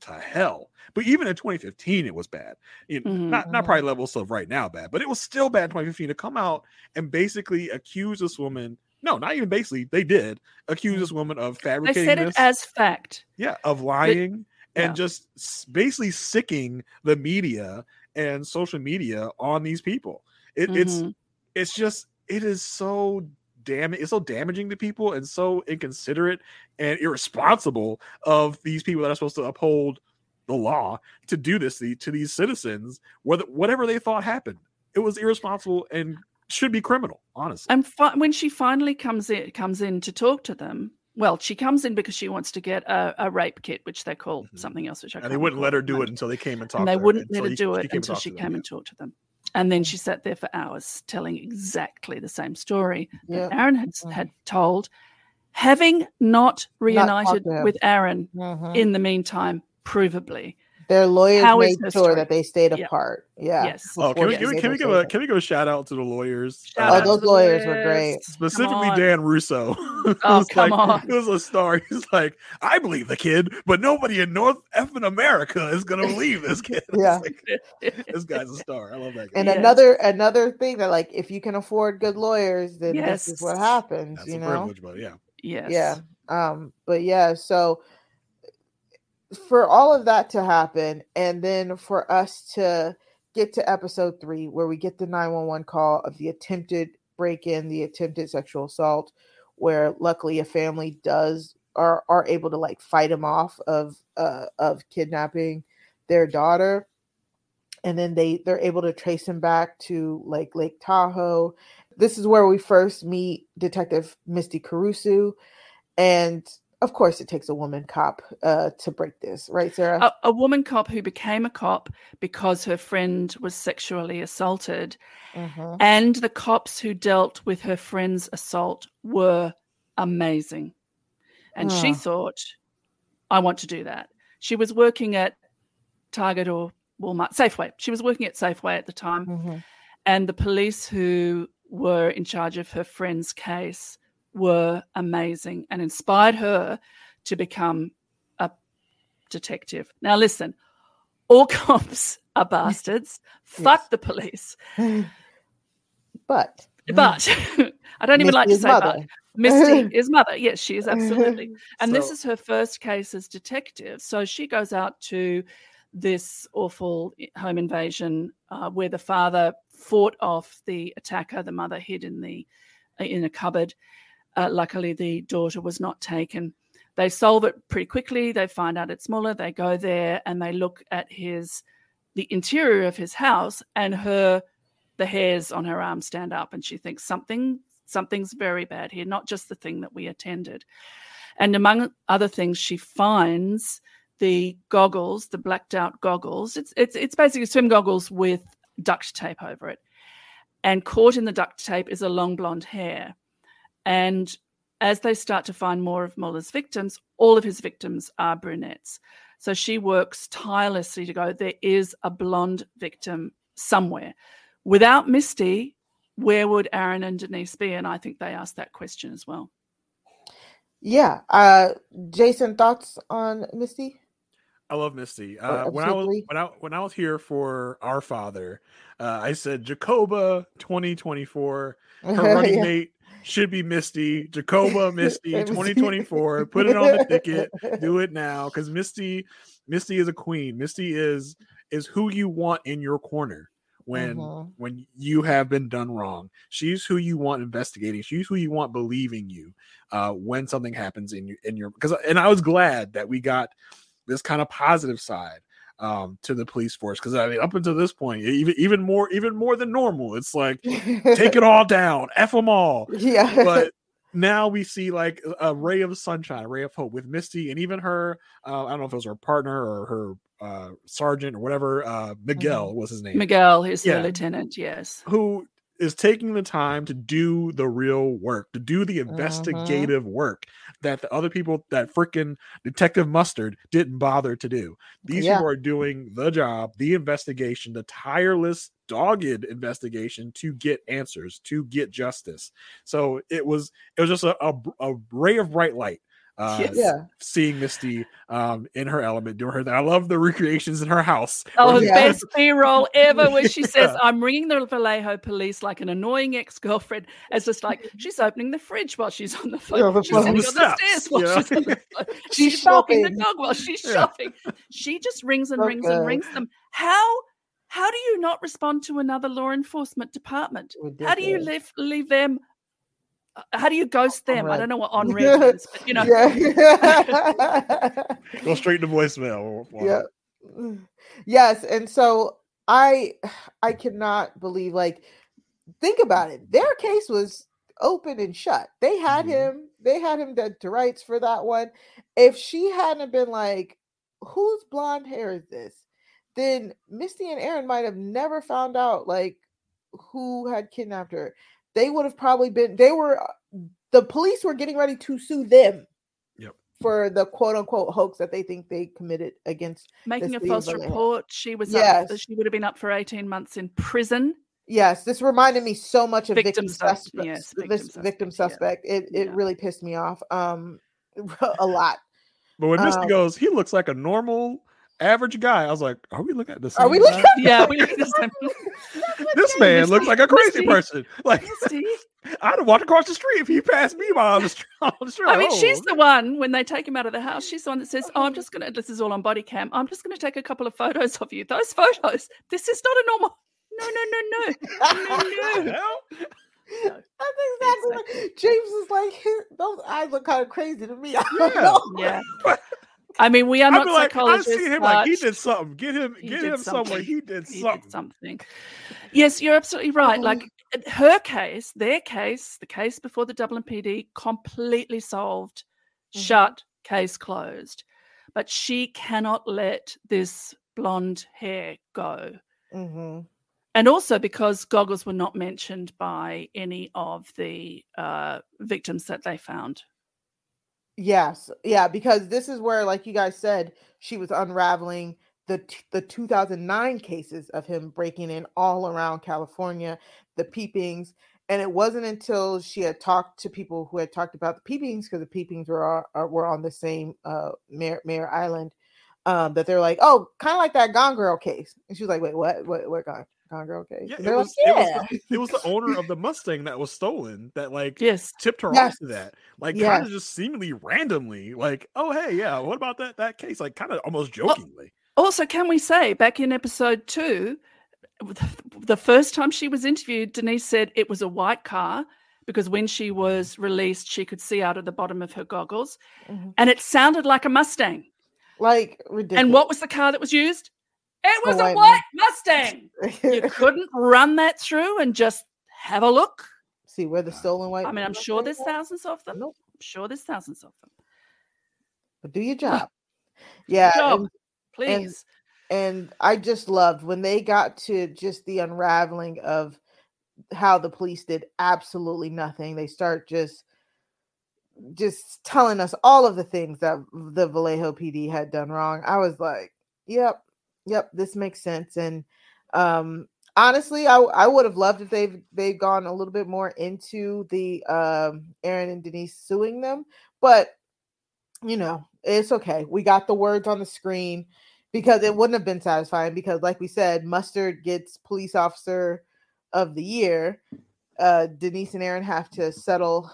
to hell. But even in 2015, it was bad. You know, Mhm. Not not probably levels of right now bad, but it was still bad in 2015 to come out and basically accuse this woman. No, not even basically. They did accuse this woman of fabricating. They said it this. as fact. yeah, of lying and yeah. just basically sicking the media and social media on these people. It, It's Mhm. It's just it is so damn it's so damaging to people and so inconsiderate and irresponsible of these people that are supposed to uphold the law to do this to, to these citizens whether whatever they thought happened it was irresponsible and should be criminal honestly And fi- when she finally comes in, comes in to talk to them. Well, she comes in because she wants to get a, a rape kit, which they call Mhm. something else, which I and they wouldn't let her do it until they came and talked and they wouldn't let her do it until she came and talked to them. And then she sat there for hours telling exactly the same story Yep. that Aaron had, Mhm. had told, having not reunited with Aaron Mhm. in the meantime, provably. Their lawyers How is made sure story? that they stayed Yeah. apart. Yeah. Yes. Oh, can we, Yes. give, can we don't give a can we give a shout out to the lawyers? Shout Oh, those the lawyers were great. Specifically. Dan Russo. It Oh, was come like- on. It was a star. He's like, I believe the kid, but nobody in North effing America is gonna believe this kid. Yeah. like, this guy's a star. I love that guy. And Yes. another another thing that like if you can afford good lawyers, then this is what happens, That's you a know. privilege, but yeah. Yes. Yeah. Um, but yeah, so for all of that to happen, and then for us to get to episode three, where we get the 911 call of the attempted break in, the attempted sexual assault, where luckily a family does are are able to like fight him off of uh of kidnapping their daughter. And then they they're able to trace him back to like Lake Tahoe. This is where we first meet Detective Misty Carausu and of course it takes a woman cop uh to break this right sarah A, a woman cop who became a cop because her friend was sexually assaulted, Mhm. and the cops who dealt with her friend's assault were amazing. And she thought I want to do that. She was working at Target or Walmart, Safeway. She was working at Safeway at the time. Mhm. And the police who were in charge of her friend's case were amazing and inspired her to become a detective. Now, listen, all cops are bastards. Fuck the police. But But I don't even like to say mother. but. Misty is mother. Yes, she is absolutely. And this is her first case as detective. So she goes out to this awful home invasion uh, where the father fought off the attacker. The mother hid in the in a cupboard. Uh, luckily, the daughter was not taken. They solve it pretty quickly. They find out it's Muller. They go there and they look at his the interior of his house, and her the hairs on her arm stand up, and she thinks something something's very bad here. Not just the thing that we attended. And among other things, she finds the goggles, the blacked out goggles. It's it's it's basically swim goggles with duct tape over it. And caught in the duct tape is a long blonde hair. And as they start to find more of Muller's victims, all of his victims are brunettes. So she works tirelessly to go, there is a blonde victim somewhere. Without Misty, where would Aaron and Denise be? And I think they asked that question as well. yeah. Uh Jason, thoughts on Misty? I love Misty. Oh, Uh, when I was when I when I was here for Our Father, uh, I said Jacoba 2024. Her running Yeah. mate should be Misty. Jacoba Misty 2024. Put it on the ticket. Do it now because Misty Misty is a queen. Misty is is who you want in your corner when Mhm. when you have been done wrong. She's who you want investigating. She's who you want believing you uh, when something happens in your in your because and I was glad that we got this kind of positive side um, to the police force because I mean up until this point even even more even more than normal it's like take it all down f them all Yeah. but now we see like a ray of sunshine, a ray of hope with Misty and even her. Uh, I don't know if it was her partner or her uh, sergeant or whatever. Uh, Miguel was his name, Miguel, who's Yeah. the lieutenant, yes. who is taking the time to do the real work, to do the mm-hmm. investigative work that the other people, that freaking Detective Mustard, didn't bother to do. These Yeah. people are doing the job, the investigation, the tireless, dogged investigation to get answers, to get justice. So it was, it was just a, a, a ray of bright light. Uh, yeah. Seeing Misty um, in her element, doing her thing. I love the recreations in her house. Oh, where Yeah. best B roll ever when she says, I'm ringing the Vallejo police like an annoying ex girlfriend. It's just like she's opening the fridge while she's on the phone. on the she's phone. sitting On on the the steps, stairs while yeah. she's on the phone. She's She's, walking the dog while she's Yeah. shopping. She just rings and So rings and rings them. How how do you not respond to another law enforcement department? How do you leave leave them? Uh, How do you ghost On them? I don't know what on red means, but you know, Yeah. Go straight to voicemail. yeah. Yes, and so I I cannot believe like think about it. Their case was open and shut. They had Mhm. him, they had him dead to rights for that one. If she hadn't been like, whose blonde hair is this? Then Misty and Aaron might have never found out like who had kidnapped her. They would have probably been they were the police were getting ready to sue them Yep. for the quote unquote hoax that they think they committed against making a false Vallejo. report. She was up, Yes. she would have been up for 18 months in prison. Yes, this reminded me so much of Victim victim, sus- suspect. yes, this victim victim suspect, suspect. It it Yeah. really pissed me off. Um, a lot. But when Misty Um, goes, he looks like a normal, average guy. I was like, are we looking at this? Are we guy? looking? Yeah, we look at this this man Misty- looks like a crazy Misty- person. Like I'd have walked across the street if he passed me by on the street. On the street. I mean, Oh, she's the one when they take him out of the house. She's the one that says, "Oh, I'm just gonna. This is all on body cam. I'm just gonna take a couple of photos of you. Those photos. This is not a normal. No, no, no, no, no, What the no. no. That's exactly. What, James is like, those eyes look kind of crazy to me. I don't Yeah. know. Yeah. I mean, we are not like, I psychologists. see him like he did something. Get him, get him somewhere. He did he something. did something. Yes, you're absolutely right. Like uh, her case, their case, the case before the Dublin PD, completely solved, Mhm. shut, case closed. But she cannot let this blonde hair go. Mhm. And also because goggles were not mentioned by any of the uh, victims that they found. Yes, yeah, because this is where, like you guys said, she was unraveling the t- the 2009 cases of him breaking in all around California, the peepings, and it wasn't until she had talked to people who had talked about the peepings because the peepings were are, uh, were on the same uh Mare, Island um that they're like, oh, kind of like that Gone Girl case, and she was like, wait, what, what, what Gone? Case? Yeah, it was, like, it was the, it was the owner of the Mustang that was stolen that like Yes. tipped her Yes. off to that. Like kind of just seemingly randomly, like, oh hey, yeah, what about that that case? Like kind of almost jokingly. Also, can we say back in episode two, the first time she was interviewed, Denise said it was a white car because when she was released, she could see out of the bottom of her goggles, Mhm. and it sounded like a Mustang. like ridiculous. And what was the car that was used? It was a white Mustang. You couldn't run that through and just have a look. see where the stolen white? I mean, I'm sure there's thousands of them. Nope. I'm sure there's thousands of them. But do your job. Yeah, job. and- Please. and I just loved when they got to just the unraveling of how the police did absolutely nothing. They start just just telling us all of the things that the Vallejo PD had done wrong. I was like, "Yep, yep, this makes sense." And um honestly, I I would have loved if they've they've gone a little bit more into the um Aaron and Denise suing them, but you know, it's okay. We got the words on the screen because it wouldn't have been satisfying because like we said mustard gets police officer of the year uh denise and aaron have to settle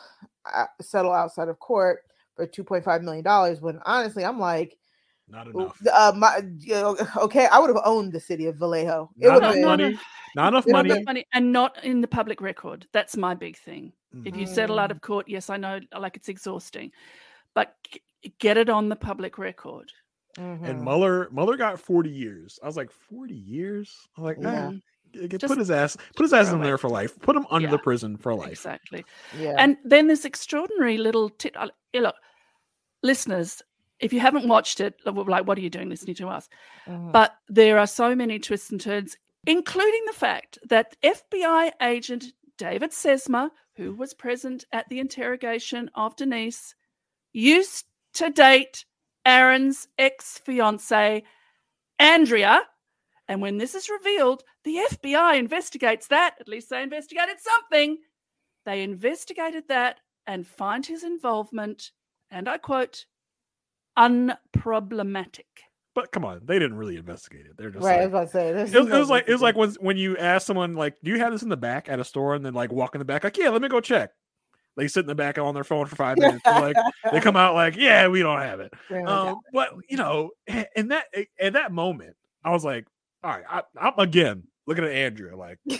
uh, settle outside of court for 2.5 million dollars when honestly i'm like Not w- enough. uh my okay i would have owned the city of vallejo it Not enough been money. Not enough It Not money. enough money and not in the public record. That's my big thing. If you settle out Mm. of court, yes, I know, like it's exhausting, but g- get it on the public record. And Mhm. Muller Muller got 40 years. I was like, 40 years? I'm like, Yeah. eh, g- g- Just put his ass put his ass in there for life. Put him under Yeah. the prison for life. Exactly. yeah And then this extraordinary little tip. uh, Look, listeners, if you haven't watched it, like, what are you doing listening to us? Mhm. But there are so many twists and turns, including the fact that FBI agent David Sesma, who was present at the interrogation of Denise, used to date Aaron's ex fiancee, Andrea. And when this is revealed, the FBI investigates that. At least they investigated something. They investigated that and find his involvement, and I quote, unproblematic. But come on, they didn't really investigate it. They're just right i was about to say this it was, it was like it was like when when you ask someone like, "Do you have this in the back at a store?" and then like walk in the back, like, "Yeah, let me go check." They sit in the back on their phone for five minutes. They're like they come out like, "Yeah, we don't have it." Um, but you know, in that in that moment, I was like, "All right, I, I'm again looking at Andrea like, you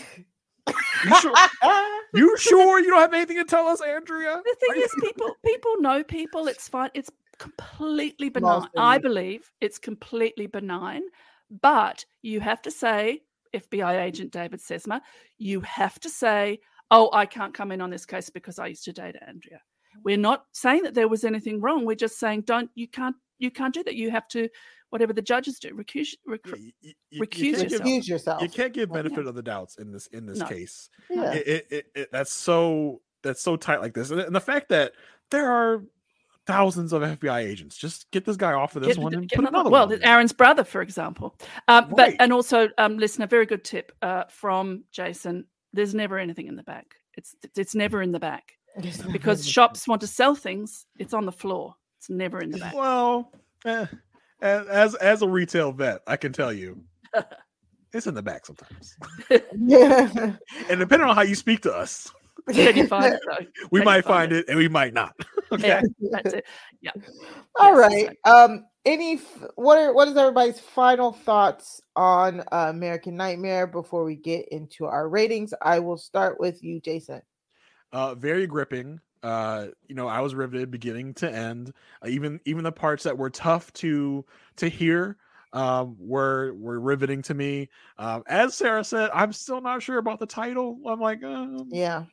sure, you sure you don't have anything to tell us, Andrea?" The thing you- is, people people know people. It's fine. It's completely Small benign. I believe it's completely benign. But you have to say, FBI agent David Sesma, you have to say, "Oh, I can't come in on this case because I used to date Andrea." Mm. We're not saying that there was anything wrong. We're just saying, don't you can't you can't do that. You have to whatever the judges do. Recuse, Yeah, you- you- you recuse can't give- yourself. Excuse yourself. You can't give Well, yeah. benefit of the doubts in this in this No. case. Yeah. It, it, it, it- that's so that's so tight like this, and, and the fact that there are thousands of FBI agents, just get this guy off of this Get- one and put another- another well, one. in. Aaron's brother, for example. Um, Right. But and also, um, listener, very good tip uh, from Jason. There's never anything in the back. It's it's never in the back because shops want to sell things. It's on the floor. It's never in the back. Well, eh, as as as a retail vet, I can tell you, it's in the back sometimes, yeah. and depending on how you speak to us, Can you find it though? we Can might find find it and we might not. okay. Yeah, that's it. Yeah. All Yes, right. Um. Any? What are? What is everybody's final thoughts on uh, American Nightmare before we get into our ratings? I will start with you, Jason. uh very gripping uh you know i was riveted beginning to end uh, even even the parts that were tough to to hear um were were riveting to me um as sarah said i'm still not sure about the title i'm like um, Yeah.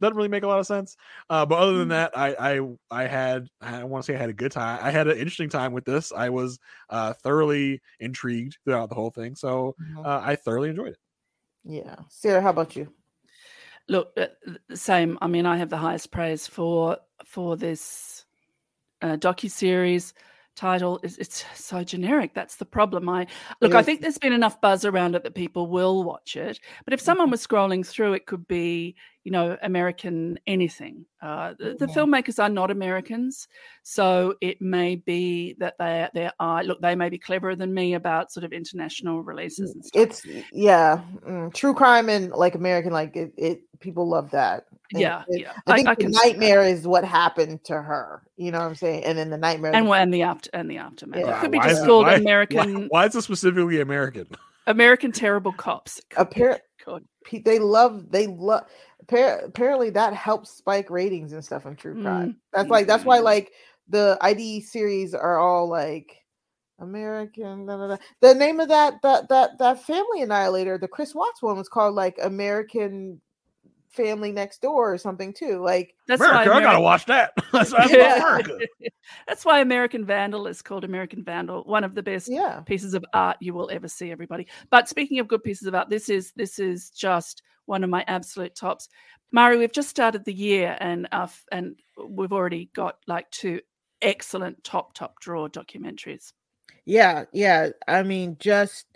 Doesn't really make a lot of sense uh but other Mm. than that i i i had i want to say i had a good time i had an interesting time with this i was uh thoroughly intrigued throughout the whole thing so Mhm. uh, i thoroughly enjoyed it Yeah. Sarah, how about you? Look, uh, same. I mean, I have the highest praise for for this uh, docu series title is it's so generic that's the problem i look i think there's been enough buzz around it that people will watch it but if someone mm-hmm. was scrolling through it could be you know american anything uh, the, the, filmmakers are not americans so it may be that they they are look they may be cleverer than me about sort of international releases and stuff. it's yeah mm, true crime and like american like it, it people love that and yeah, it, yeah. I think I, I the nightmare is what happened to her. You know what I'm saying? And then the nightmare and when the after and the aftermath. Yeah. It could be why just called why, American. Why, why, is it specifically American? American terrible cops. Apparently, they love they love. Apparently, that helps spike ratings and stuff on true crime. Mm. That's like that's why like the ID series are all like American. Da, da, da. The name of that that that that family annihilator, the Chris Watts one, was called like American family next door or something too. Like that's America, why America, I gotta watch that. that's, that's yeah. that's why American Vandal is called American Vandal. One of the best yeah. pieces of art you will ever see, everybody. But speaking of good pieces of art, this is this is just one of my absolute tops. Mari, we've just started the year and uh, and we've already got like two excellent top top draw documentaries. Yeah, yeah. I mean, just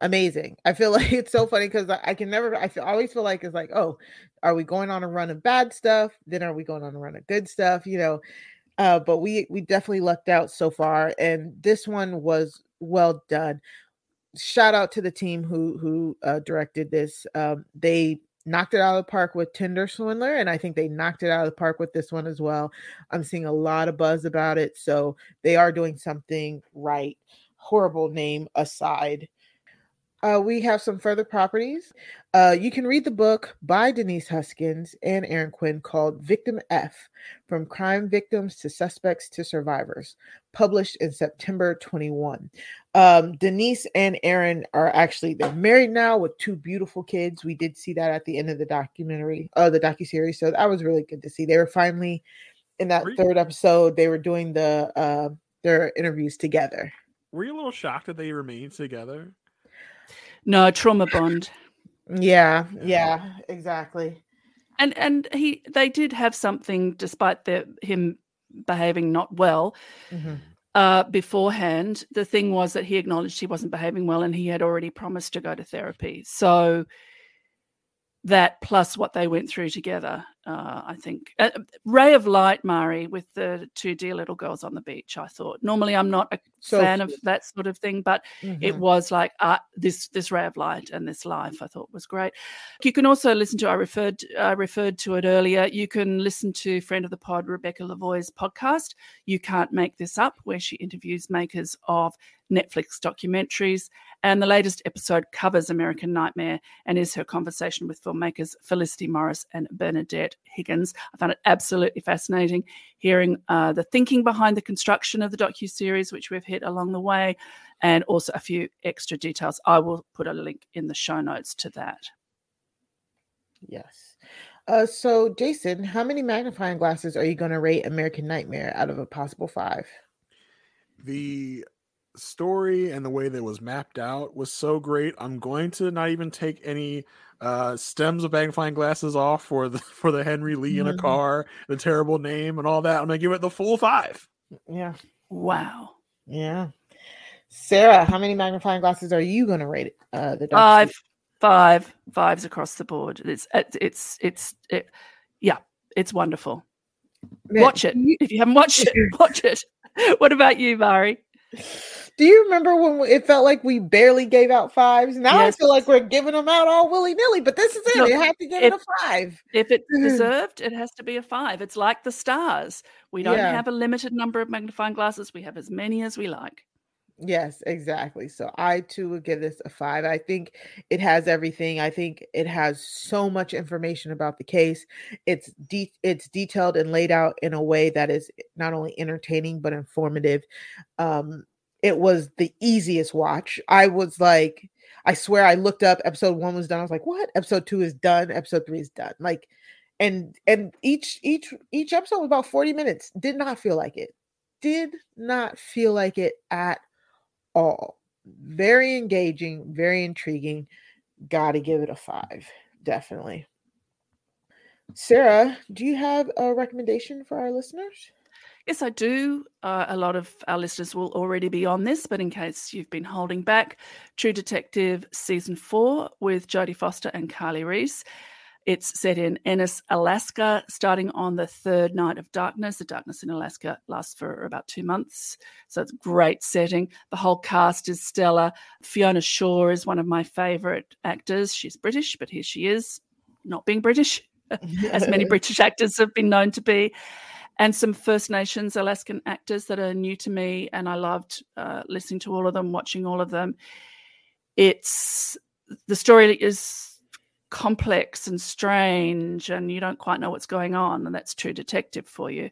amazing. I feel like it's so funny because I, I, can never. I feel, always feel like it's like, oh, are we going on a run of bad stuff? Then are we going on a run of good stuff? You know, uh, but we we definitely lucked out so far, and this one was well done. Shout out to the team who who uh, directed this. Um, they knocked it out of the park with Tinder Swindler, and I think they knocked it out of the park with this one as well. I'm seeing a lot of buzz about it, so they are doing something right. Horrible name aside uh, we have some further properties. Uh, you can read the book by Denise Huskins and Aaron Quinn called Victim F From Crime Victims to Suspects to Survivors, published in September 21. Um, Denise and Aaron are actually they're married now with two beautiful kids. We did see that at the end of the documentary, uh, the docu series. So that was really good to see. They were finally in that third episode. They were doing the uh, their interviews together. Were you a little shocked that they remained together? No, trauma bond. Yeah, yeah, exactly. And and he they did have something despite the him behaving not well. Mm-hmm. Uh, beforehand, the thing was that he acknowledged he wasn't behaving well, and he had already promised to go to therapy. So that plus what they went through together uh, I think. Uh, Ray of Light, Mari, with the two dear little girls on the beach. I thought normally I'm not a so fan cute. of that sort of thing, but mm-hmm. it was like uh, this this Ray of Light and this life. I thought was great. You can also listen to. I referred I referred to it earlier. You can listen to friend of the pod Rebecca Lavoie's podcast. You can't make this up, where she interviews makers of Netflix documentaries. And the latest episode covers American Nightmare and is her conversation with filmmakers Felicity Morris and Bernadette Higgins. I found it absolutely fascinating hearing uh, the thinking behind the construction of the docu series, which we've hit along the way, and also a few extra details. I will put a link in the show notes to that. Yes. Uh, so, Jason, how many magnifying glasses are you going to rate American Nightmare out of a possible five? The story and the way that was mapped out was so great. I'm going to not even take any uh, stems of magnifying glasses off for the for the Henry Lee in a mm-hmm. car, the terrible name and all that. I'm gonna give it the full five. Yeah. Wow. Yeah. Sarah, how many magnifying glasses are you gonna rate it? Uh, the five, five, fives across the board. It's it's it's it, yeah, it's wonderful. Watch it if you haven't watched it. Watch it. What about you, Mari? Do you remember when it felt like we barely gave out fives? Now yes. I feel like we're giving them out all willy nilly, but this is it. You have to give if, it a five. If it's deserved, it has to be a five. It's like the stars. We don't yeah. have a limited number of magnifying glasses, we have as many as we like. Yes, exactly. So I too would give this a five. I think it has everything. I think it has so much information about the case. It's de- it's detailed and laid out in a way that is not only entertaining but informative. Um, it was the easiest watch. I was like, I swear, I looked up. Episode one was done. I was like, what? Episode two is done. Episode three is done. Like, and and each each each episode was about forty minutes. Did not feel like it. Did not feel like it at all. Very engaging, very intriguing. Got to give it a five, definitely. Sarah, do you have a recommendation for our listeners? Yes, I do. Uh, a lot of our listeners will already be on this, but in case you've been holding back, True Detective season four with Jodie Foster and Kali Reis. It's set in Ennis, Alaska, starting on the third night of darkness. The darkness in Alaska lasts for about two months. So it's a great setting. The whole cast is stellar. Fiona Shaw is one of my favorite actors. She's British, but here she is, not being British, as many British actors have been known to be. And some First Nations Alaskan actors that are new to me. And I loved uh, listening to all of them, watching all of them. It's the story is complex and strange and you don't quite know what's going on and that's true detective for you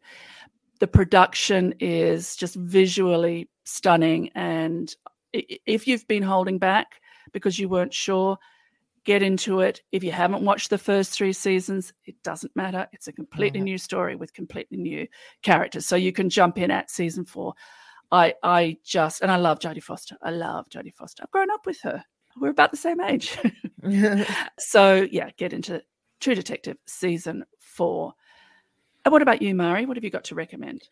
the production is just visually stunning and if you've been holding back because you weren't sure get into it if you haven't watched the first three seasons it doesn't matter it's a completely mm-hmm. new story with completely new characters so you can jump in at season four i i just and i love jodie foster i love jodie foster i've grown up with her we're about the same age. so yeah, get into True Detective season four. And what about you, Mari? What have you got to recommend?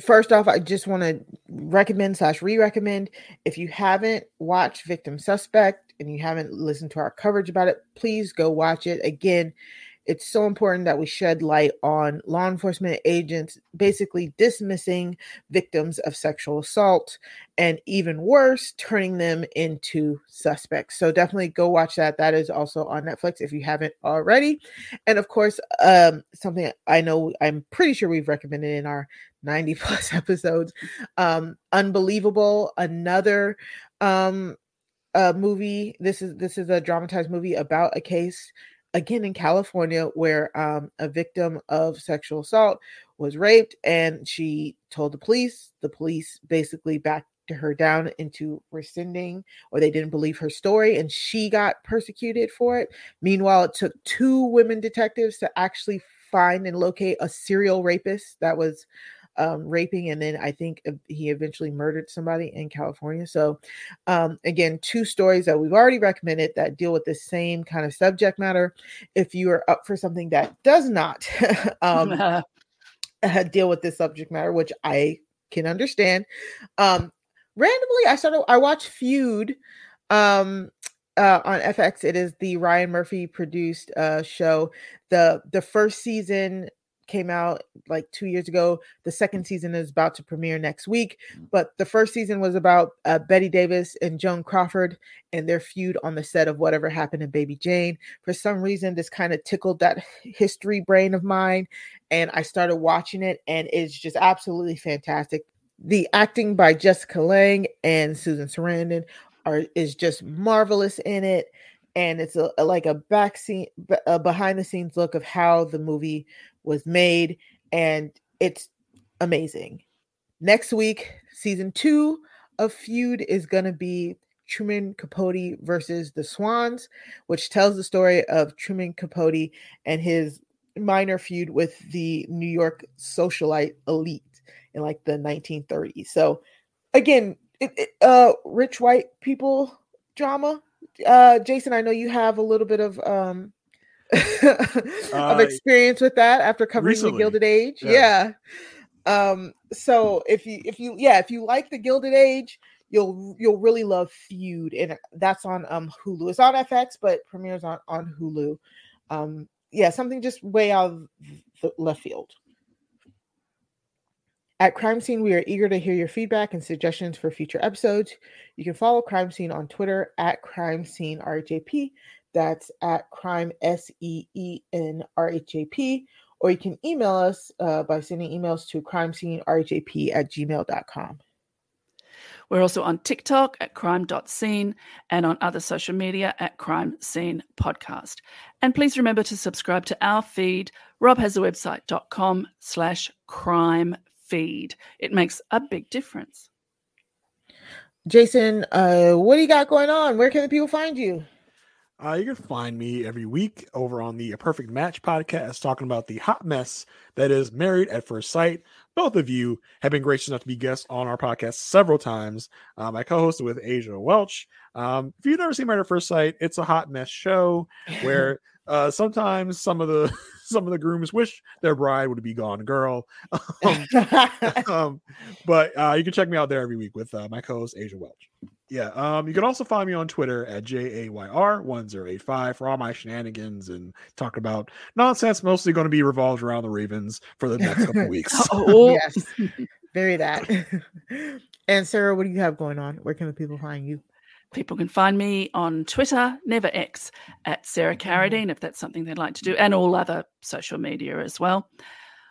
First off, I just want to recommend slash re-recommend if you haven't watched Victim Suspect and you haven't listened to our coverage about it, please go watch it. Again, it's so important that we shed light on law enforcement agents basically dismissing victims of sexual assault and even worse, turning them into suspects. So definitely go watch that. That is also on Netflix if you haven't already. And of course, um, something I know I'm pretty sure we've recommended in our 90 plus episodes. Um, Unbelievable, another um a movie. This is this is a dramatized movie about a case again in California, where um, a victim of sexual assault was raped and she told the police. The police basically backed her down into rescinding or they didn't believe her story and she got persecuted for it. Meanwhile, it took two women detectives to actually find and locate a serial rapist that was um, raping, and then I think he eventually murdered somebody in California. So, um, again, two stories that we've already recommended that deal with the same kind of subject matter. If you are up for something that does not um, deal with this subject matter, which I can understand, um, randomly I started. I watched Feud. Um, uh, on FX. It is the Ryan Murphy produced uh, show. the The first season came out like two years ago. The second season is about to premiere next week. Mm. But the first season was about uh, Bette Davis and Joan Crawford and their feud on the set of Whatever Happened to Baby Jane. For some reason, this kind of tickled that history brain of mine. And I started watching it, and it's just absolutely fantastic. The acting by Jessica Lange and Susan Sarandon are is just marvelous in it and it's a, a, like a back scene a behind the scenes look of how the movie was made and it's amazing. Next week, season two of Feud is going to be Truman Capote versus the Swans, which tells the story of Truman Capote and his minor feud with the New York socialite elite in like the 1930s. So, again, it, it, uh, rich white people drama. Uh, Jason, I know you have a little bit of um, of uh, experience with that after covering recently, the Gilded Age. Yeah. yeah. Um, so if you if you yeah, if you like the Gilded Age, you'll you'll really love Feud, and that's on um Hulu. It's on FX, but premieres on on Hulu. Um, yeah, something just way out of the left field. At Crime Seen, we are eager to hear your feedback and suggestions for future episodes. You can follow Crime Seen on Twitter at Crime Seen RHAP that's at crime S E E N R H A P. Or you can email us uh, by sending emails to crime seen rhap at gmail.com. We're also on TikTok at crime.seen and on other social media at crime seen podcast. And please remember to subscribe to our feed. Rob has a website.com slash crime feed. It makes a big difference. Jason, uh, what do you got going on? Where can the people find you? Uh, you can find me every week over on the Perfect Match podcast talking about the hot mess that is Married at First Sight. Both of you have been gracious enough to be guests on our podcast several times. Um, I co hosted with Asia Welch. Um, if you've never seen Married at First Sight, it's a hot mess show where Uh, sometimes some of the some of the grooms wish their bride would be gone girl. Um, um, but uh, you can check me out there every week with uh, my co-host Asia Welch. Yeah. Um, you can also find me on Twitter at JAYR1085 for all my shenanigans and talk about nonsense, mostly going to be revolved around the Ravens for the next couple weeks. Oh, yes, very that. and Sarah, what do you have going on? Where can the people find you? People can find me on Twitter, never X, at Sarah Carradine, if that's something they'd like to do, and all other social media as well.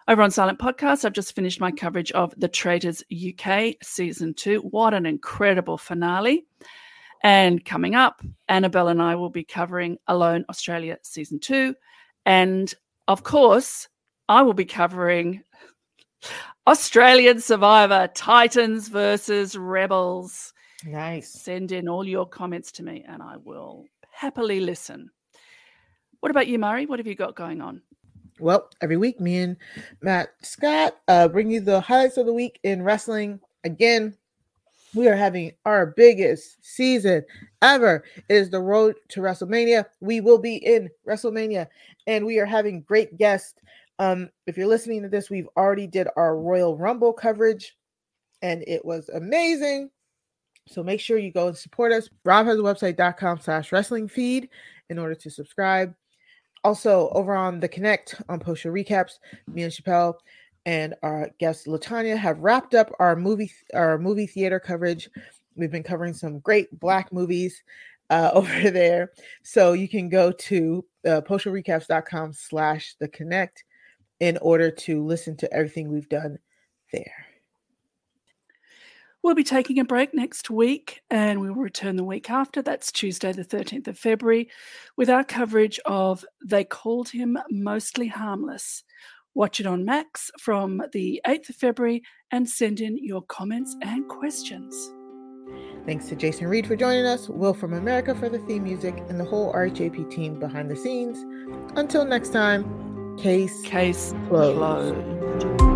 Over on Silent Podcast, I've just finished my coverage of The Traitors UK season two. What an incredible finale. And coming up, Annabelle and I will be covering Alone Australia season two. And of course, I will be covering Australian Survivor Titans versus Rebels. Nice. Send in all your comments to me and I will happily listen. What about you, Mari? What have you got going on? Well, every week, me and Matt Scott uh, bring you the highlights of the week in wrestling. Again, we are having our biggest season ever. It is the road to WrestleMania. We will be in WrestleMania, and we are having great guests. Um, if you're listening to this, we've already did our Royal Rumble coverage, and it was amazing. So make sure you go and support us. robhasawebsite.com slash wrestling feed in order to subscribe. Also, over on the Connect on post show recaps, me and Chappelle and our guest Latanya have wrapped up our movie our movie theater coverage. We've been covering some great black movies uh, over there. So you can go to uh, postshowrecaps.com slash the connect in order to listen to everything we've done there. We'll be taking a break next week and we will return the week after. That's Tuesday, the 13th of February, with our coverage of They Called Him Mostly Harmless. Watch it on Max from the 8th of February and send in your comments and questions. Thanks to Jason Reed for joining us, Will from America for the theme music, and the whole RHAP team behind the scenes. Until next time, case, Case closed. closed.